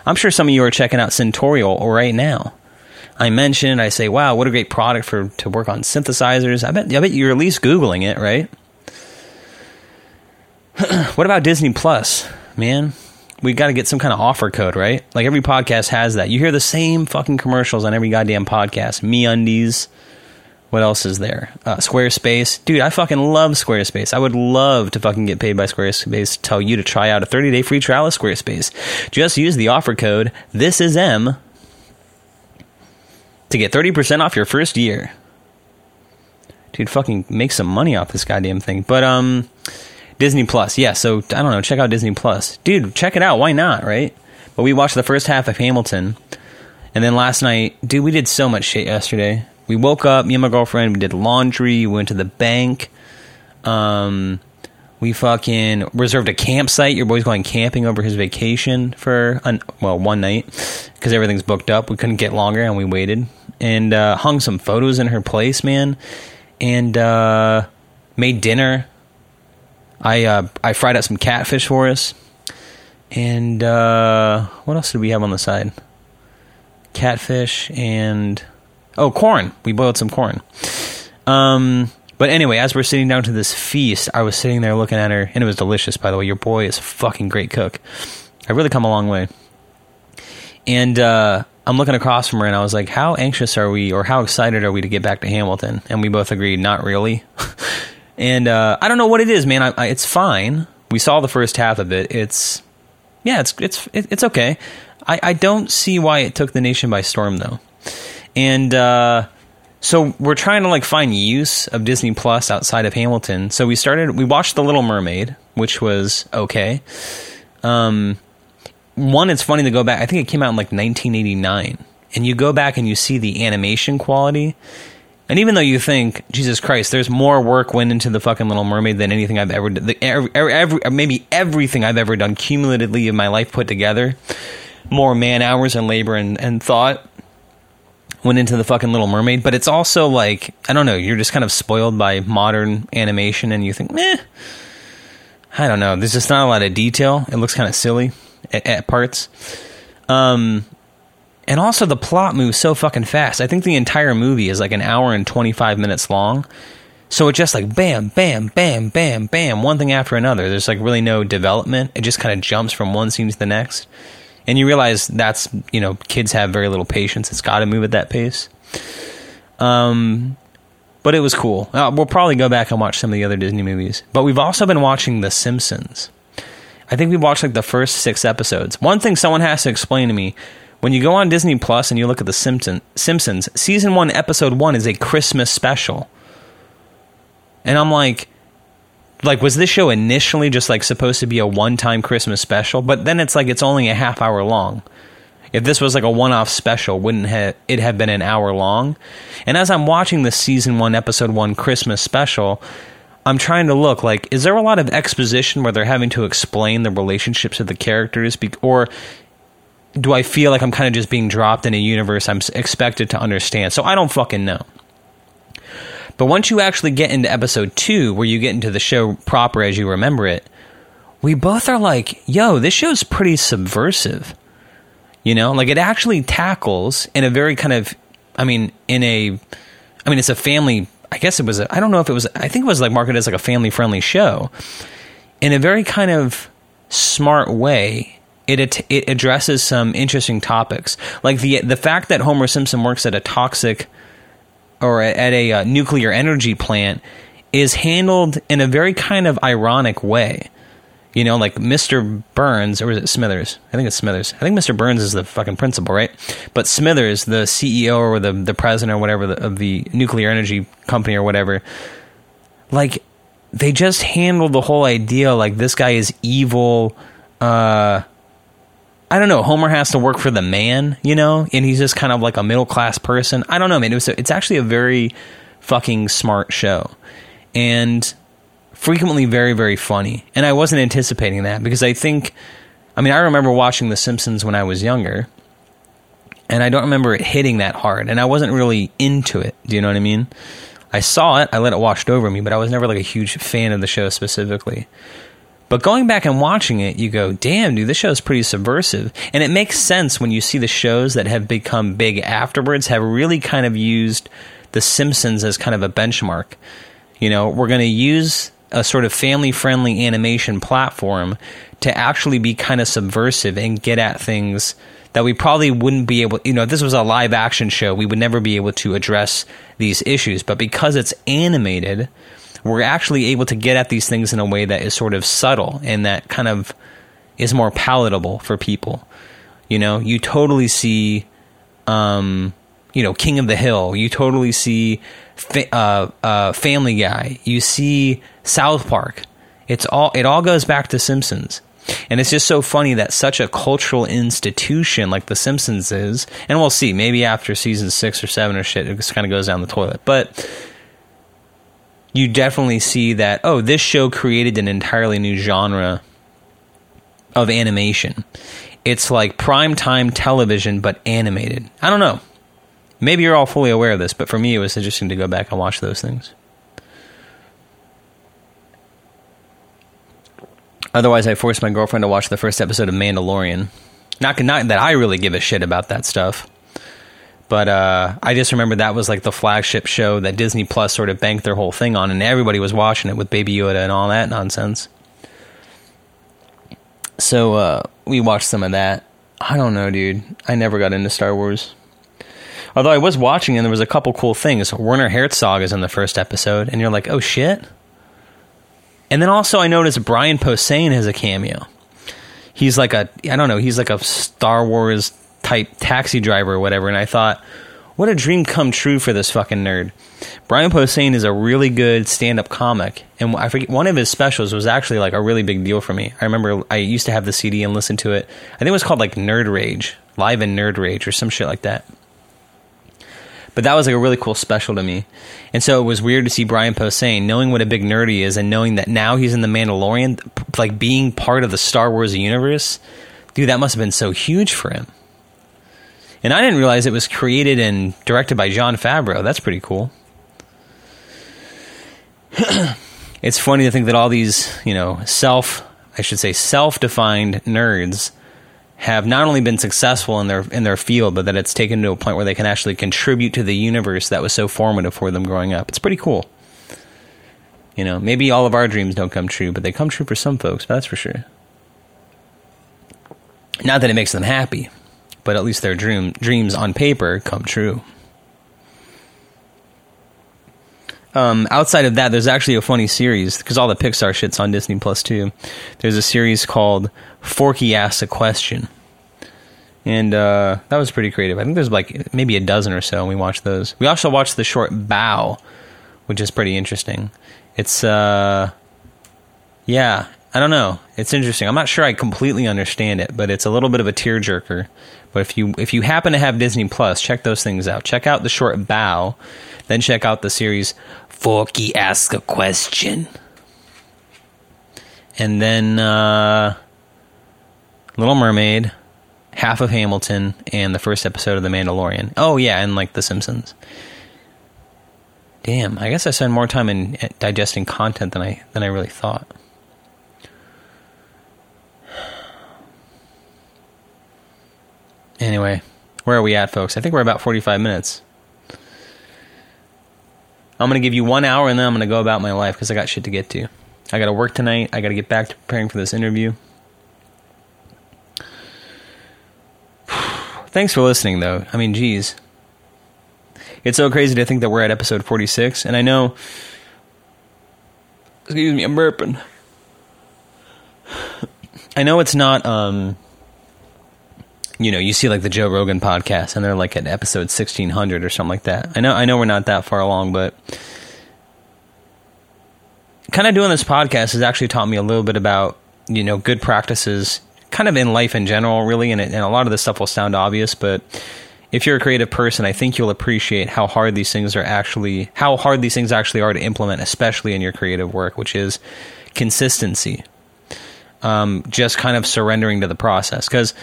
I'm sure some of you are checking out Syntorial right now. I mention, I say, "Wow, what a great product for to work on synthesizers." I bet, I bet you're at least googling it, right? what about Disney Plus, man? We got to get some kind of offer code, right? Like every podcast has that. You hear the same fucking commercials on every goddamn podcast. MeUndies. What else is there? Uh, Squarespace. Dude, I fucking love Squarespace. I would love to fucking get paid by Squarespace to tell you to try out a 30 day free trial of Squarespace. Just use the offer code This Is M to get 30% off your first year. Dude, fucking make some money off this goddamn thing. But, um, Disney Plus. Yeah, so I don't know. Check out Disney Plus. Dude, check it out. Why not, right? But we watched the first half of Hamilton. And then last night, dude, we did so much shit yesterday. We woke up, me and my girlfriend, we did laundry, we went to the bank. Um, we fucking reserved a campsite. Your boy's going camping over his vacation for, an, well, one night because everything's booked up. We couldn't get longer and we waited. And uh, hung some photos in her place, man. And uh, made dinner. I uh, I fried up some catfish for us. And uh, what else did we have on the side? Catfish and oh, corn. We boiled some corn. Um, but anyway, as we're sitting down to this feast, I was sitting there looking at her, and it was delicious. By the way, your boy is a fucking great cook. I've really come a long way. And uh, I'm looking across from her, and I was like, "How anxious are we, or how excited are we to get back to Hamilton?" And we both agreed, "Not really." And uh, I don't know what it is, man. I, I, it's fine. We saw the first half of it. It's yeah, it's it's it's okay. I, I don't see why it took the nation by storm though. And uh, so we're trying to like find use of Disney Plus outside of Hamilton. So we started. We watched The Little Mermaid, which was okay. Um, one, it's funny to go back. I think it came out in like 1989, and you go back and you see the animation quality and even though you think, Jesus Christ, there's more work went into the fucking Little Mermaid than anything I've ever done, every, every, maybe everything I've ever done cumulatively in my life put together, more man hours and labor and, and thought went into the fucking Little Mermaid. But it's also like, I don't know, you're just kind of spoiled by modern animation and you think, meh, I don't know. There's just not a lot of detail. It looks kind of silly at, at parts. Um, and also, the plot moves so fucking fast. I think the entire movie is like an hour and 25 minutes long. So it just like bam, bam, bam, bam, bam, one thing after another. There's like really no development. It just kind of jumps from one scene to the next. And you realize that's, you know, kids have very little patience. It's got to move at that pace. Um, but it was cool. Uh, we'll probably go back and watch some of the other Disney movies. But we've also been watching The Simpsons. I think we watched like the first six episodes. One thing someone has to explain to me when you go on Disney Plus and you look at the Simpson, Simpsons, season one, episode one is a Christmas special. And I'm like, like, was this show initially just like supposed to be a one time Christmas special? But then it's like it's only a half hour long. If this was like a one off special, wouldn't ha- it have been an hour long? And as I'm watching the season one, episode one Christmas special, I'm trying to look like, is there a lot of exposition where they're having to explain the relationships of the characters? Be- or do I feel like I'm kind of just being dropped in a universe I'm expected to understand? So I don't fucking know. But once you actually get into episode two, where you get into the show proper as you remember it, we both are like, yo, this show's pretty subversive. You know, like it actually tackles in a very kind of, I mean, in a, I mean, it's a family, I guess it was, I don't know if it was, I think it was like marketed as like a family friendly show in a very kind of smart way it it addresses some interesting topics, like the the fact that Homer Simpson works at a toxic or at a uh, nuclear energy plant is handled in a very kind of ironic way. You know, like Mr. Burns, or is it Smithers? I think it's Smithers. I think Mr. Burns is the fucking principal, right? But Smithers, the CEO or the the president or whatever of the nuclear energy company or whatever, like they just handle the whole idea like this guy is evil. Uh, I don't know. Homer has to work for the man, you know, and he's just kind of like a middle class person. I don't know, man. It was a, it's actually a very fucking smart show, and frequently very very funny. And I wasn't anticipating that because I think, I mean, I remember watching The Simpsons when I was younger, and I don't remember it hitting that hard, and I wasn't really into it. Do you know what I mean? I saw it, I let it wash over me, but I was never like a huge fan of the show specifically. But going back and watching it, you go, damn, dude, this show is pretty subversive. And it makes sense when you see the shows that have become big afterwards have really kind of used The Simpsons as kind of a benchmark. You know, we're going to use a sort of family friendly animation platform to actually be kind of subversive and get at things that we probably wouldn't be able you know if this was a live action show we would never be able to address these issues but because it's animated we're actually able to get at these things in a way that is sort of subtle and that kind of is more palatable for people. You know, you totally see, um, you know, King of the Hill. You totally see fa- uh, uh, Family Guy. You see South Park. It's all it all goes back to Simpsons. And it's just so funny that such a cultural institution like The Simpsons is, and we'll see, maybe after season six or seven or shit, it just kind of goes down the toilet. But you definitely see that, oh, this show created an entirely new genre of animation. It's like prime time television, but animated. I don't know. Maybe you're all fully aware of this, but for me, it was interesting to go back and watch those things. Otherwise, I forced my girlfriend to watch the first episode of Mandalorian. Not, not that I really give a shit about that stuff. But uh, I just remember that was like the flagship show that Disney Plus sort of banked their whole thing on, and everybody was watching it with Baby Yoda and all that nonsense. So uh, we watched some of that. I don't know, dude. I never got into Star Wars. Although I was watching and there was a couple cool things. Werner Herzog is in the first episode, and you're like, oh shit. And then also I noticed Brian Posehn has a cameo. He's like a I don't know, he's like a Star Wars type taxi driver or whatever, and I thought, what a dream come true for this fucking nerd. Brian Posehn is a really good stand-up comic, and I forget one of his specials was actually like a really big deal for me. I remember I used to have the CD and listen to it. I think it was called like Nerd Rage, Live in Nerd Rage, or some shit like that. But that was like a really cool special to me, and so it was weird to see Brian Posehn, knowing what a big nerd he is, and knowing that now he's in the Mandalorian, like being part of the Star Wars universe. Dude, that must have been so huge for him. And I didn't realize it was created and directed by Jon Favreau. That's pretty cool. it's funny to think that all these, you know, self, I should say, self-defined nerds have not only been successful in their in their field, but that it's taken to a point where they can actually contribute to the universe that was so formative for them growing up. It's pretty cool. You know, maybe all of our dreams don't come true, but they come true for some folks. That's for sure. Not that it makes them happy, but at least their dream dreams on paper come true. Um, outside of that, there's actually a funny series because all the Pixar shit's on Disney Plus too. There's a series called Forky Asks a Question, and uh, that was pretty creative. I think there's like maybe a dozen or so, and we watched those. We also watched the short Bao, which is pretty interesting. It's uh, yeah, I don't know. It's interesting. I'm not sure I completely understand it, but it's a little bit of a tearjerker. But if you if you happen to have Disney Plus, check those things out. Check out the short Bao, then check out the series Forky Ask a Question, and then uh, Little Mermaid, half of Hamilton, and the first episode of The Mandalorian. Oh yeah, and like The Simpsons. Damn, I guess I spend more time in digesting content than I than I really thought. Anyway, where are we at, folks? I think we're about 45 minutes. I'm going to give you one hour and then I'm going to go about my life because I got shit to get to. I got to work tonight. I got to get back to preparing for this interview. Thanks for listening, though. I mean, geez. It's so crazy to think that we're at episode 46, and I know. Excuse me, I'm burping. I know it's not um, you know, you see like the Joe Rogan podcast and they're like at episode 1600 or something like that. I know I know we're not that far along, but kind of doing this podcast has actually taught me a little bit about, you know, good practices kind of in life in general really and, it, and a lot of this stuff will sound obvious, but if you're a creative person, I think you'll appreciate how hard these things are actually how hard these things actually are to implement, especially in your creative work, which is consistency. Um, just kind of surrendering to the process because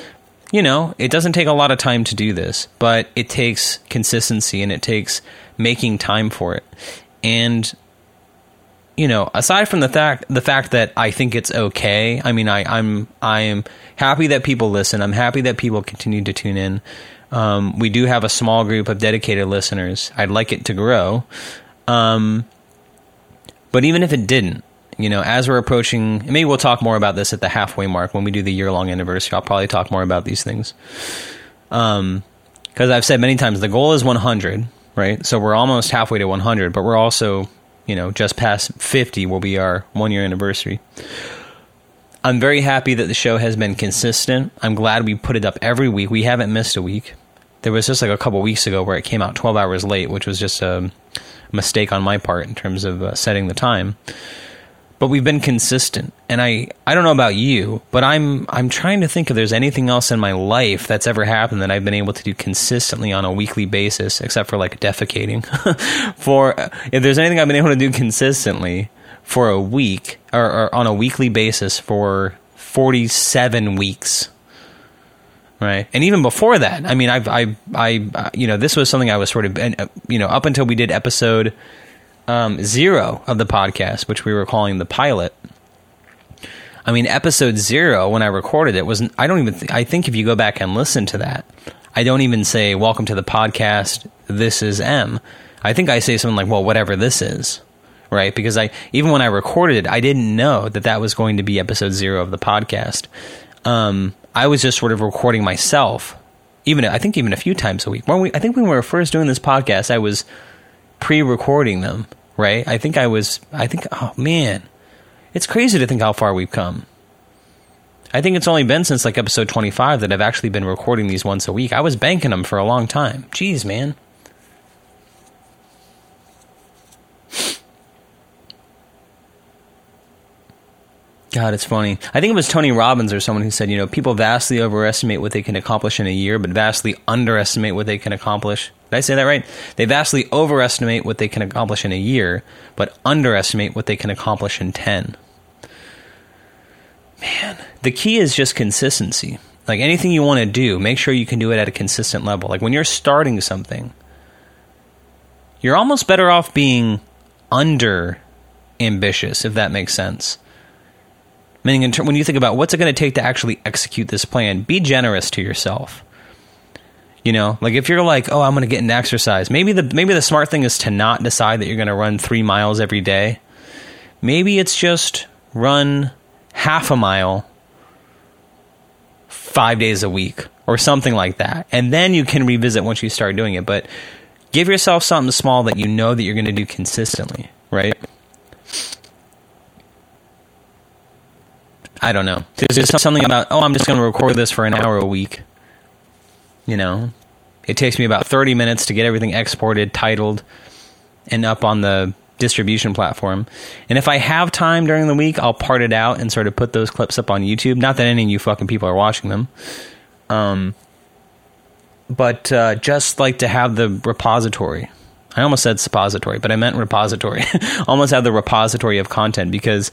you know, it doesn't take a lot of time to do this, but it takes consistency and it takes making time for it. and you know, aside from the fact the fact that I think it's okay, I mean, I, I'm I am happy that people listen. I'm happy that people continue to tune in. Um, we do have a small group of dedicated listeners. I'd like it to grow, um, but even if it didn't, you know, as we're approaching, maybe we'll talk more about this at the halfway mark when we do the year long anniversary. I'll probably talk more about these things. Um, because I've said many times the goal is 100, right? So we're almost halfway to 100, but we're also you know, just past 50 will be our one year anniversary. I'm very happy that the show has been consistent. I'm glad we put it up every week. We haven't missed a week. There was just like a couple weeks ago where it came out 12 hours late, which was just a mistake on my part in terms of uh, setting the time but we've been consistent. And I, I don't know about you, but I'm I'm trying to think if there's anything else in my life that's ever happened that I've been able to do consistently on a weekly basis, except for like defecating. for uh, if there's anything I've been able to do consistently for a week or, or on a weekly basis for 47 weeks. Right. And even before that, I mean, I've, I, I, you know, this was something I was sort of, uh, you know, up until we did episode um, zero of the podcast, which we were calling the pilot. I mean, episode zero, when I recorded it, was I don't even. Th- I think if you go back and listen to that, I don't even say "Welcome to the podcast." This is M. I think I say something like, "Well, whatever this is," right? Because I even when I recorded it, I didn't know that that was going to be episode zero of the podcast. Um, I was just sort of recording myself. Even I think even a few times a week. When we, I think when we were first doing this podcast, I was pre-recording them, right? I think I was I think oh man. It's crazy to think how far we've come. I think it's only been since like episode 25 that I've actually been recording these once a week. I was banking them for a long time. Jeez, man. God, it's funny. I think it was Tony Robbins or someone who said, you know, people vastly overestimate what they can accomplish in a year, but vastly underestimate what they can accomplish. Did I say that right? They vastly overestimate what they can accomplish in a year, but underestimate what they can accomplish in 10. Man, the key is just consistency. Like anything you want to do, make sure you can do it at a consistent level. Like when you're starting something, you're almost better off being under ambitious, if that makes sense Meaning, ter- when you think about what's it going to take to actually execute this plan, be generous to yourself. You know, like if you're like, oh, I'm going to get into exercise. Maybe the maybe the smart thing is to not decide that you're going to run three miles every day. Maybe it's just run half a mile five days a week or something like that, and then you can revisit once you start doing it. But give yourself something small that you know that you're going to do consistently, right? I don't know. There's just something about, oh, I'm just going to record this for an hour a week. You know, it takes me about 30 minutes to get everything exported, titled, and up on the distribution platform. And if I have time during the week, I'll part it out and sort of put those clips up on YouTube. Not that any of you fucking people are watching them. Um, but uh, just like to have the repository. I almost said suppository, but I meant repository. almost have the repository of content because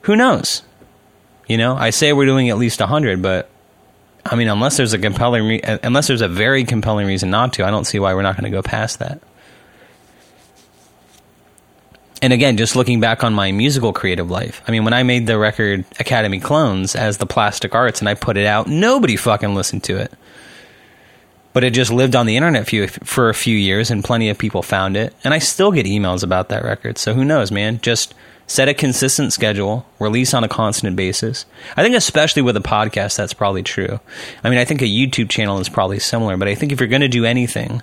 who knows? You know, I say we're doing at least 100, but I mean, unless there's a compelling, re- unless there's a very compelling reason not to, I don't see why we're not going to go past that. And again, just looking back on my musical creative life, I mean, when I made the record Academy Clones as the Plastic Arts and I put it out, nobody fucking listened to it. But it just lived on the internet for a few years and plenty of people found it. And I still get emails about that record. So who knows, man? Just set a consistent schedule, release on a constant basis. I think, especially with a podcast, that's probably true. I mean, I think a YouTube channel is probably similar, but I think if you're going to do anything,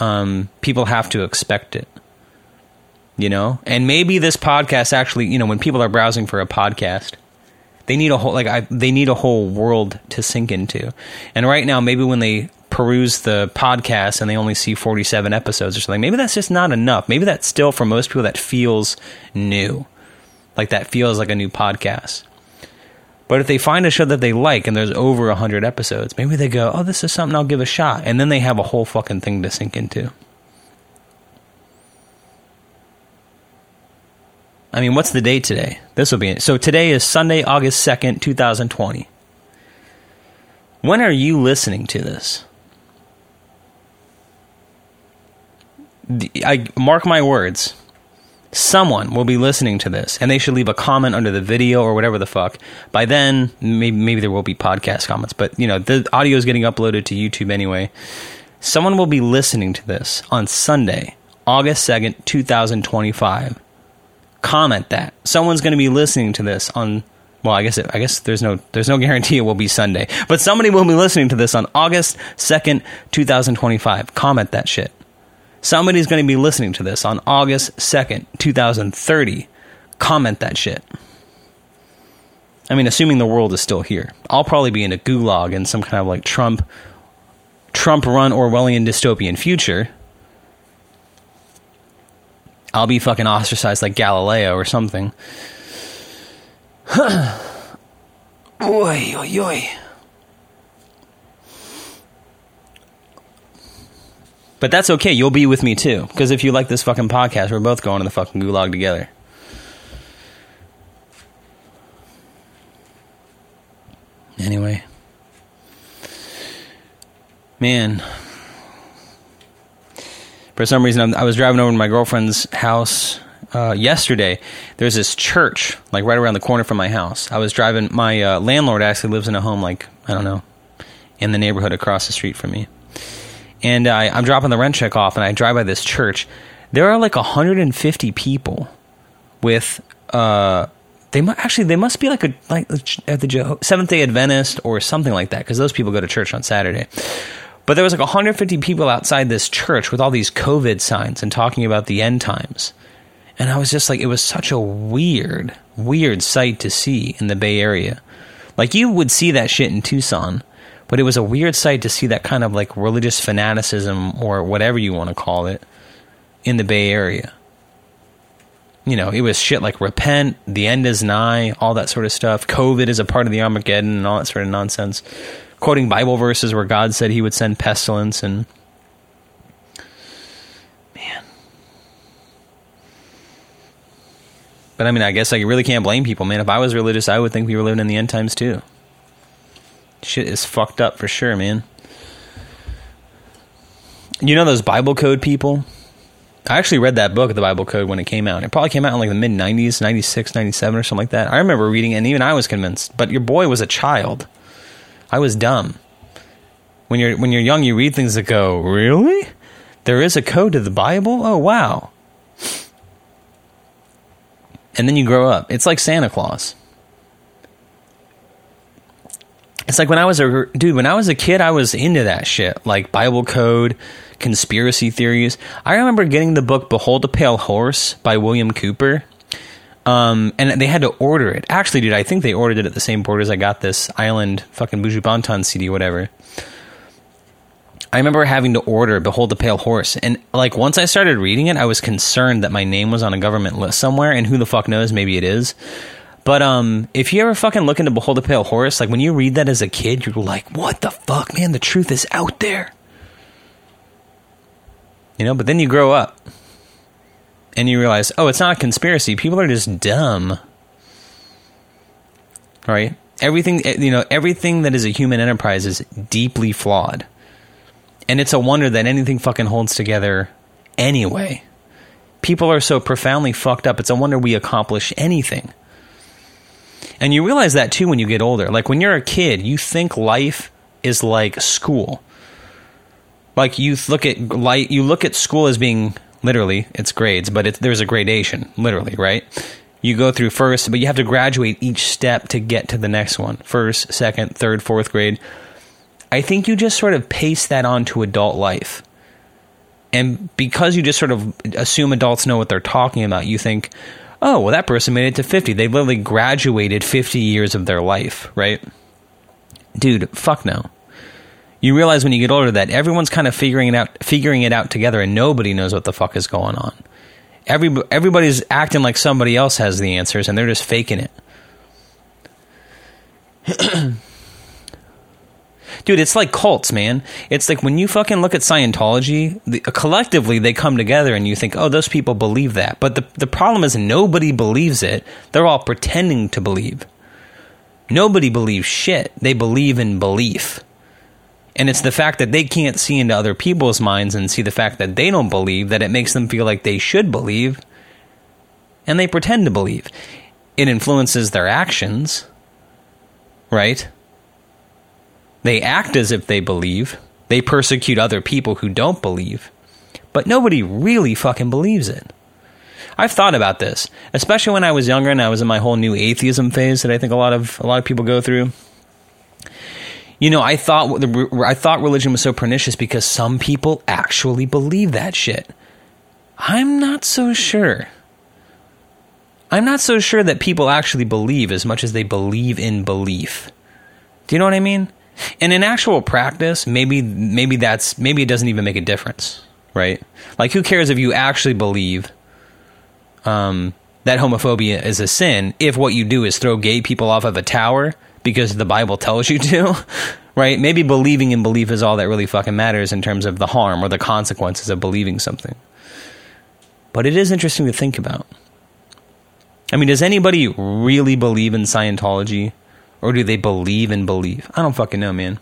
um, people have to expect it. You know, and maybe this podcast actually, you know, when people are browsing for a podcast, they need a whole like I, they need a whole world to sink into. And right now, maybe when they peruse the podcast and they only see 47 episodes or something, maybe that's just not enough. Maybe that's still for most people that feels new. Like that feels like a new podcast. But if they find a show that they like and there's over 100 episodes, maybe they go, oh, this is something I'll give a shot. And then they have a whole fucking thing to sink into. I mean, what's the date today? This will be it. So today is Sunday, August 2nd, 2020. When are you listening to this? I mark my words. someone will be listening to this and they should leave a comment under the video or whatever the fuck. By then, maybe, maybe there will be podcast comments, but you know, the audio is getting uploaded to YouTube anyway. Someone will be listening to this on Sunday, August 2nd, 2025. Comment that. Someone's going to be listening to this on well, I guess it, I guess there's no there's no guarantee it will be Sunday, but somebody will be listening to this on August 2nd, 2025. Comment that shit. Somebody's going to be listening to this on August 2nd, 2030. Comment that shit. I mean, assuming the world is still here. I'll probably be in a gulag in some kind of like Trump Trump run Orwellian dystopian future. I'll be fucking ostracized like Galileo or something. oi, oi, oi. But that's okay. You'll be with me too. Because if you like this fucking podcast, we're both going to the fucking gulag together. Anyway. Man. For some reason, I was driving over to my girlfriend's house uh, yesterday. There's this church, like right around the corner from my house. I was driving, my uh, landlord actually lives in a home, like, I don't know, in the neighborhood across the street from me and I, I'm dropping the rent check off, and I drive by this church. There are like 150 people with uh, they mu- actually they must be like a like at the Seventh Day Adventist or something like that because those people go to church on Saturday. But there was like 150 people outside this church with all these COVID signs and talking about the end times. And I was just like, it was such a weird, weird sight to see in the Bay Area. Like you would see that shit in Tucson, but it was a weird sight to see that kind of like religious fanaticism or whatever you want to call it in the Bay Area. You know, it was shit like repent, the end is nigh, all that sort of stuff. COVID is a part of the Armageddon and all that sort of nonsense. Quoting Bible verses where God said he would send pestilence and man. But I mean, I guess I really can't blame people, man. If I was religious, I would think we were living in the end times too. Shit is fucked up for sure, man. You know those Bible code people? I actually read that book, The Bible Code, when it came out. It probably came out in like the mid 90s, 96, 97 or something like that. I remember reading it and even I was convinced. But your boy was a child. I was dumb. When you're when you're young, you read things that go, "Really? There is a code to the Bible? Oh, wow." And then you grow up. It's like Santa Claus. It's like when I was a dude, when I was a kid, I was into that shit, like Bible code, conspiracy theories. I remember getting the book Behold a Pale Horse by William Cooper. Um, and they had to order it. Actually, dude, I think they ordered it at the same port as I got this Island fucking Buju Banton CD, whatever. I remember having to order Behold the Pale Horse. And like once I started reading it, I was concerned that my name was on a government list somewhere, and who the fuck knows, maybe it is. But um, if you ever fucking look into Behold a Pale Horse, like when you read that as a kid, you're like, what the fuck, man? The truth is out there. You know, but then you grow up and you realize, oh, it's not a conspiracy. People are just dumb. Right? Everything, eh, you know, everything that is a human enterprise is deeply flawed. And it's a wonder that anything fucking holds together anyway. People are so profoundly fucked up. It's a wonder we accomplish anything. And you realize that too when you get older. Like when you're a kid, you think life is like school. Like you look at light, you look at school as being literally it's grades, but it, there's a gradation, literally, right? You go through first, but you have to graduate each step to get to the next one. First, second, third, fourth grade. I think you just sort of paste that onto adult life. And because you just sort of assume adults know what they're talking about, you think, oh, well, that person made it to 50. They literally graduated 50 years of their life, right? Dude, fuck no. You realize when you get older that everyone's kind of figuring it out, figuring it out together, and nobody knows what the fuck is going on. Every everybody's acting like somebody else has the answers, and they're just faking it. dude, it's like cults, man. It's like when you fucking look at Scientology, the, uh, collectively they come together and you think, oh, those people believe that. But the, the problem is nobody believes it. They're all pretending to believe. Nobody believes shit. They believe in belief. And it's the fact that they can't see into other people's minds and see the fact that they don't believe that it makes them feel like they should believe. and they pretend to believe. It influences their actions, right? They act as if they believe. They persecute other people who don't believe. But nobody really fucking believes it. I've thought about this, especially when I was younger and I was in my whole new atheism phase that I think a lot of a lot of people go through. You know, I thought the, I thought religion was so pernicious because some people actually believe that shit. I'm not so sure. I'm not so sure that people actually believe as much as they believe in belief. Do you know what I mean? And in actual practice, maybe maybe that's maybe it doesn't even make a difference, right? Like who cares if you actually believe um, that homophobia is a sin if what you do is throw gay people off of a tower because the Bible tells you to, right? Maybe believing in belief is all that really fucking matters in terms of the harm or the consequences of believing something. But it is interesting to think about. I mean, does anybody really believe in Scientology? Or do they believe in belief? I don't fucking know, man.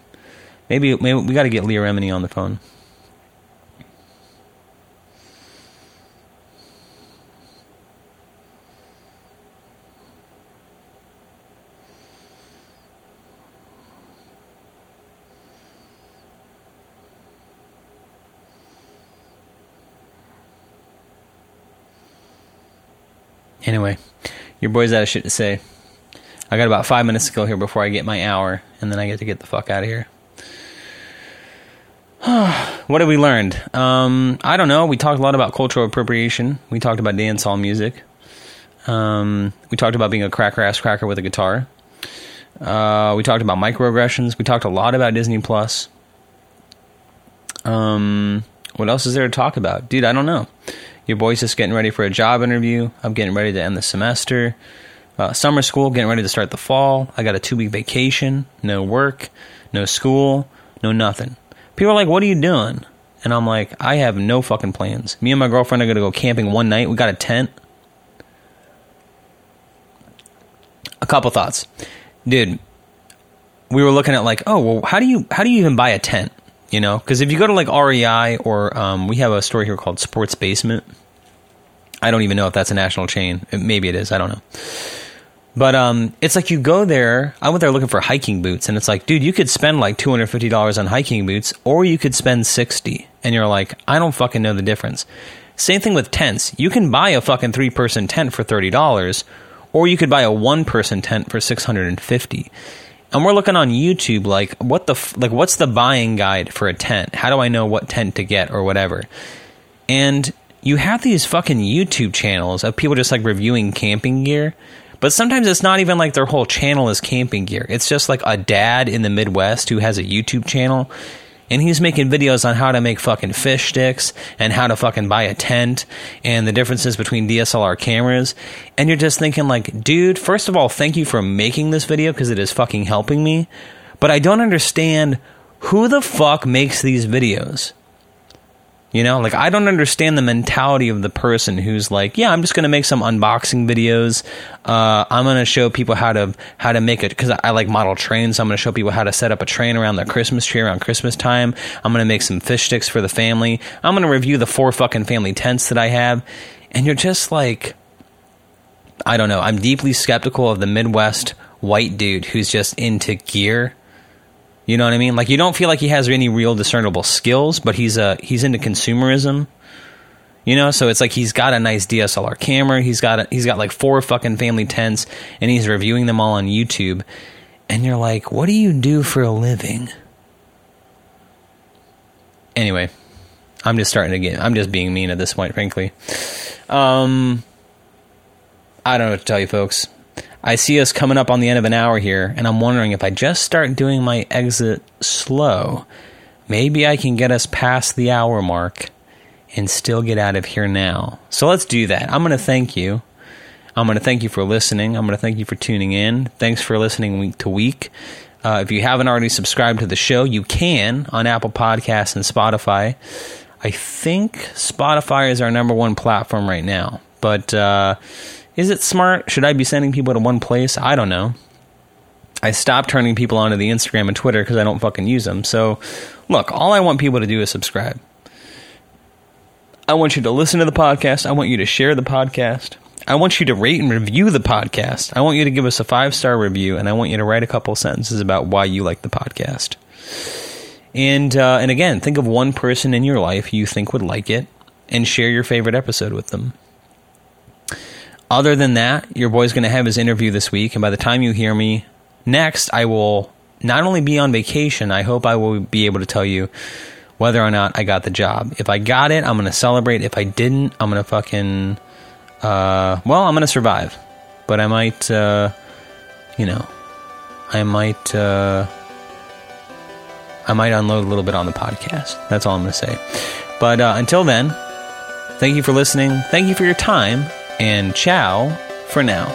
Maybe, maybe we got to get Leah Remini on the phone. Anyway, your boy's out of shit to say. I got about five minutes to go here before I get my hour, and then I get to get the fuck out of here. what have we learned? Um, I don't know. We talked a lot about cultural appropriation. We talked about dancehall music. Um, we talked about being a cracker ass cracker with a guitar. Uh, we talked about microaggressions. We talked a lot about Disney Plus. Um, what else is there to talk about, dude? I don't know. Your boy's just getting ready for a job interview. I'm getting ready to end the semester. Uh, summer school, getting ready to start the fall. I got a two week vacation, no work, no school, no nothing. People are like, What are you doing? And I'm like, I have no fucking plans. Me and my girlfriend are going to go camping one night. We got a tent. A couple thoughts. Dude, we were looking at like, oh, well, how do you how do you even buy a tent? You know, because if you go to like REI or um, we have a store here called Sports Basement. I don't even know if that's a national chain. Maybe it is. I don't know. But um, it's like you go there. I went there looking for hiking boots, and it's like, dude, you could spend like two hundred fifty dollars on hiking boots, or you could spend sixty, and you're like, I don't fucking know the difference. Same thing with tents. You can buy a fucking three person tent for thirty dollars, or you could buy a one person tent for six hundred and fifty. And we're looking on YouTube, like what the f- like, what's the buying guide for a tent? How do I know what tent to get or whatever? And you have these fucking YouTube channels of people just like reviewing camping gear but sometimes it's not even like their whole channel is camping gear. It's just like a dad in the Midwest who has a YouTube channel and he's making videos on how to make fucking fish sticks and how to fucking buy a tent and the differences between DSLR cameras. And you're just thinking like, dude, first of all, thank you for making this video because it is fucking helping me. But I don't understand who the fuck makes these videos. You know, like I don't understand the mentality of the person who's like, yeah, I'm just going to make some unboxing videos. Uh, I'm going to show people how to how to make it because I, I, like model trains. So I'm going to show people how to set up a train around their Christmas tree around Christmas time. I'm going to make some fish sticks for the family. I'm going to review the four fucking family tents that I have, and you're just like, I don't know. I'm deeply skeptical of the Midwest white dude who's just into gear you know what I mean? Like you don't feel like he has any real discernible skills, but he's a uh, he's into consumerism. You know, so it's like he's got a nice DSLR camera. He's got a, he's got like four fucking family tents, and he's reviewing them all on YouTube. And you're like, what do you do for a living? Anyway, I'm just starting to get. I'm just being mean at this point, frankly. Um, I don't know what to tell you, folks. I see us coming up on the end of an hour here, and I'm wondering if I just start doing my exit slow, maybe I can get us past the hour mark and still get out of here now. So let's do that. I'm going to thank you. I'm going to thank you for listening. I'm going to thank you for tuning in. Thanks for listening week to week. Uh, if you haven't already subscribed to the show, you can on Apple Podcasts and Spotify. I think Spotify is our number one platform right now, but. Uh, is it smart? Should I be sending people to one place? I don't know. I stopped turning people onto the Instagram and Twitter because I don't fucking use them. So, look, all I want people to do is subscribe. I want you to listen to the podcast. I want you to share the podcast. I want you to rate and review the podcast. I want you to give us a five star review, and I want you to write a couple sentences about why you like the podcast. And uh, and again, think of one person in your life you think would like it, and share your favorite episode with them. Other than that, your boy's going to have his interview this week, and by the time you hear me next, I will not only be on vacation. I hope I will be able to tell you whether or not I got the job. If I got it, I'm going to celebrate. If I didn't, I'm going to fucking uh, well, I'm going to survive, but I might, uh, you know, I might, uh, I might unload a little bit on the podcast. That's all I'm going to say. But uh, until then, thank you for listening. Thank you for your time, and ciao for now.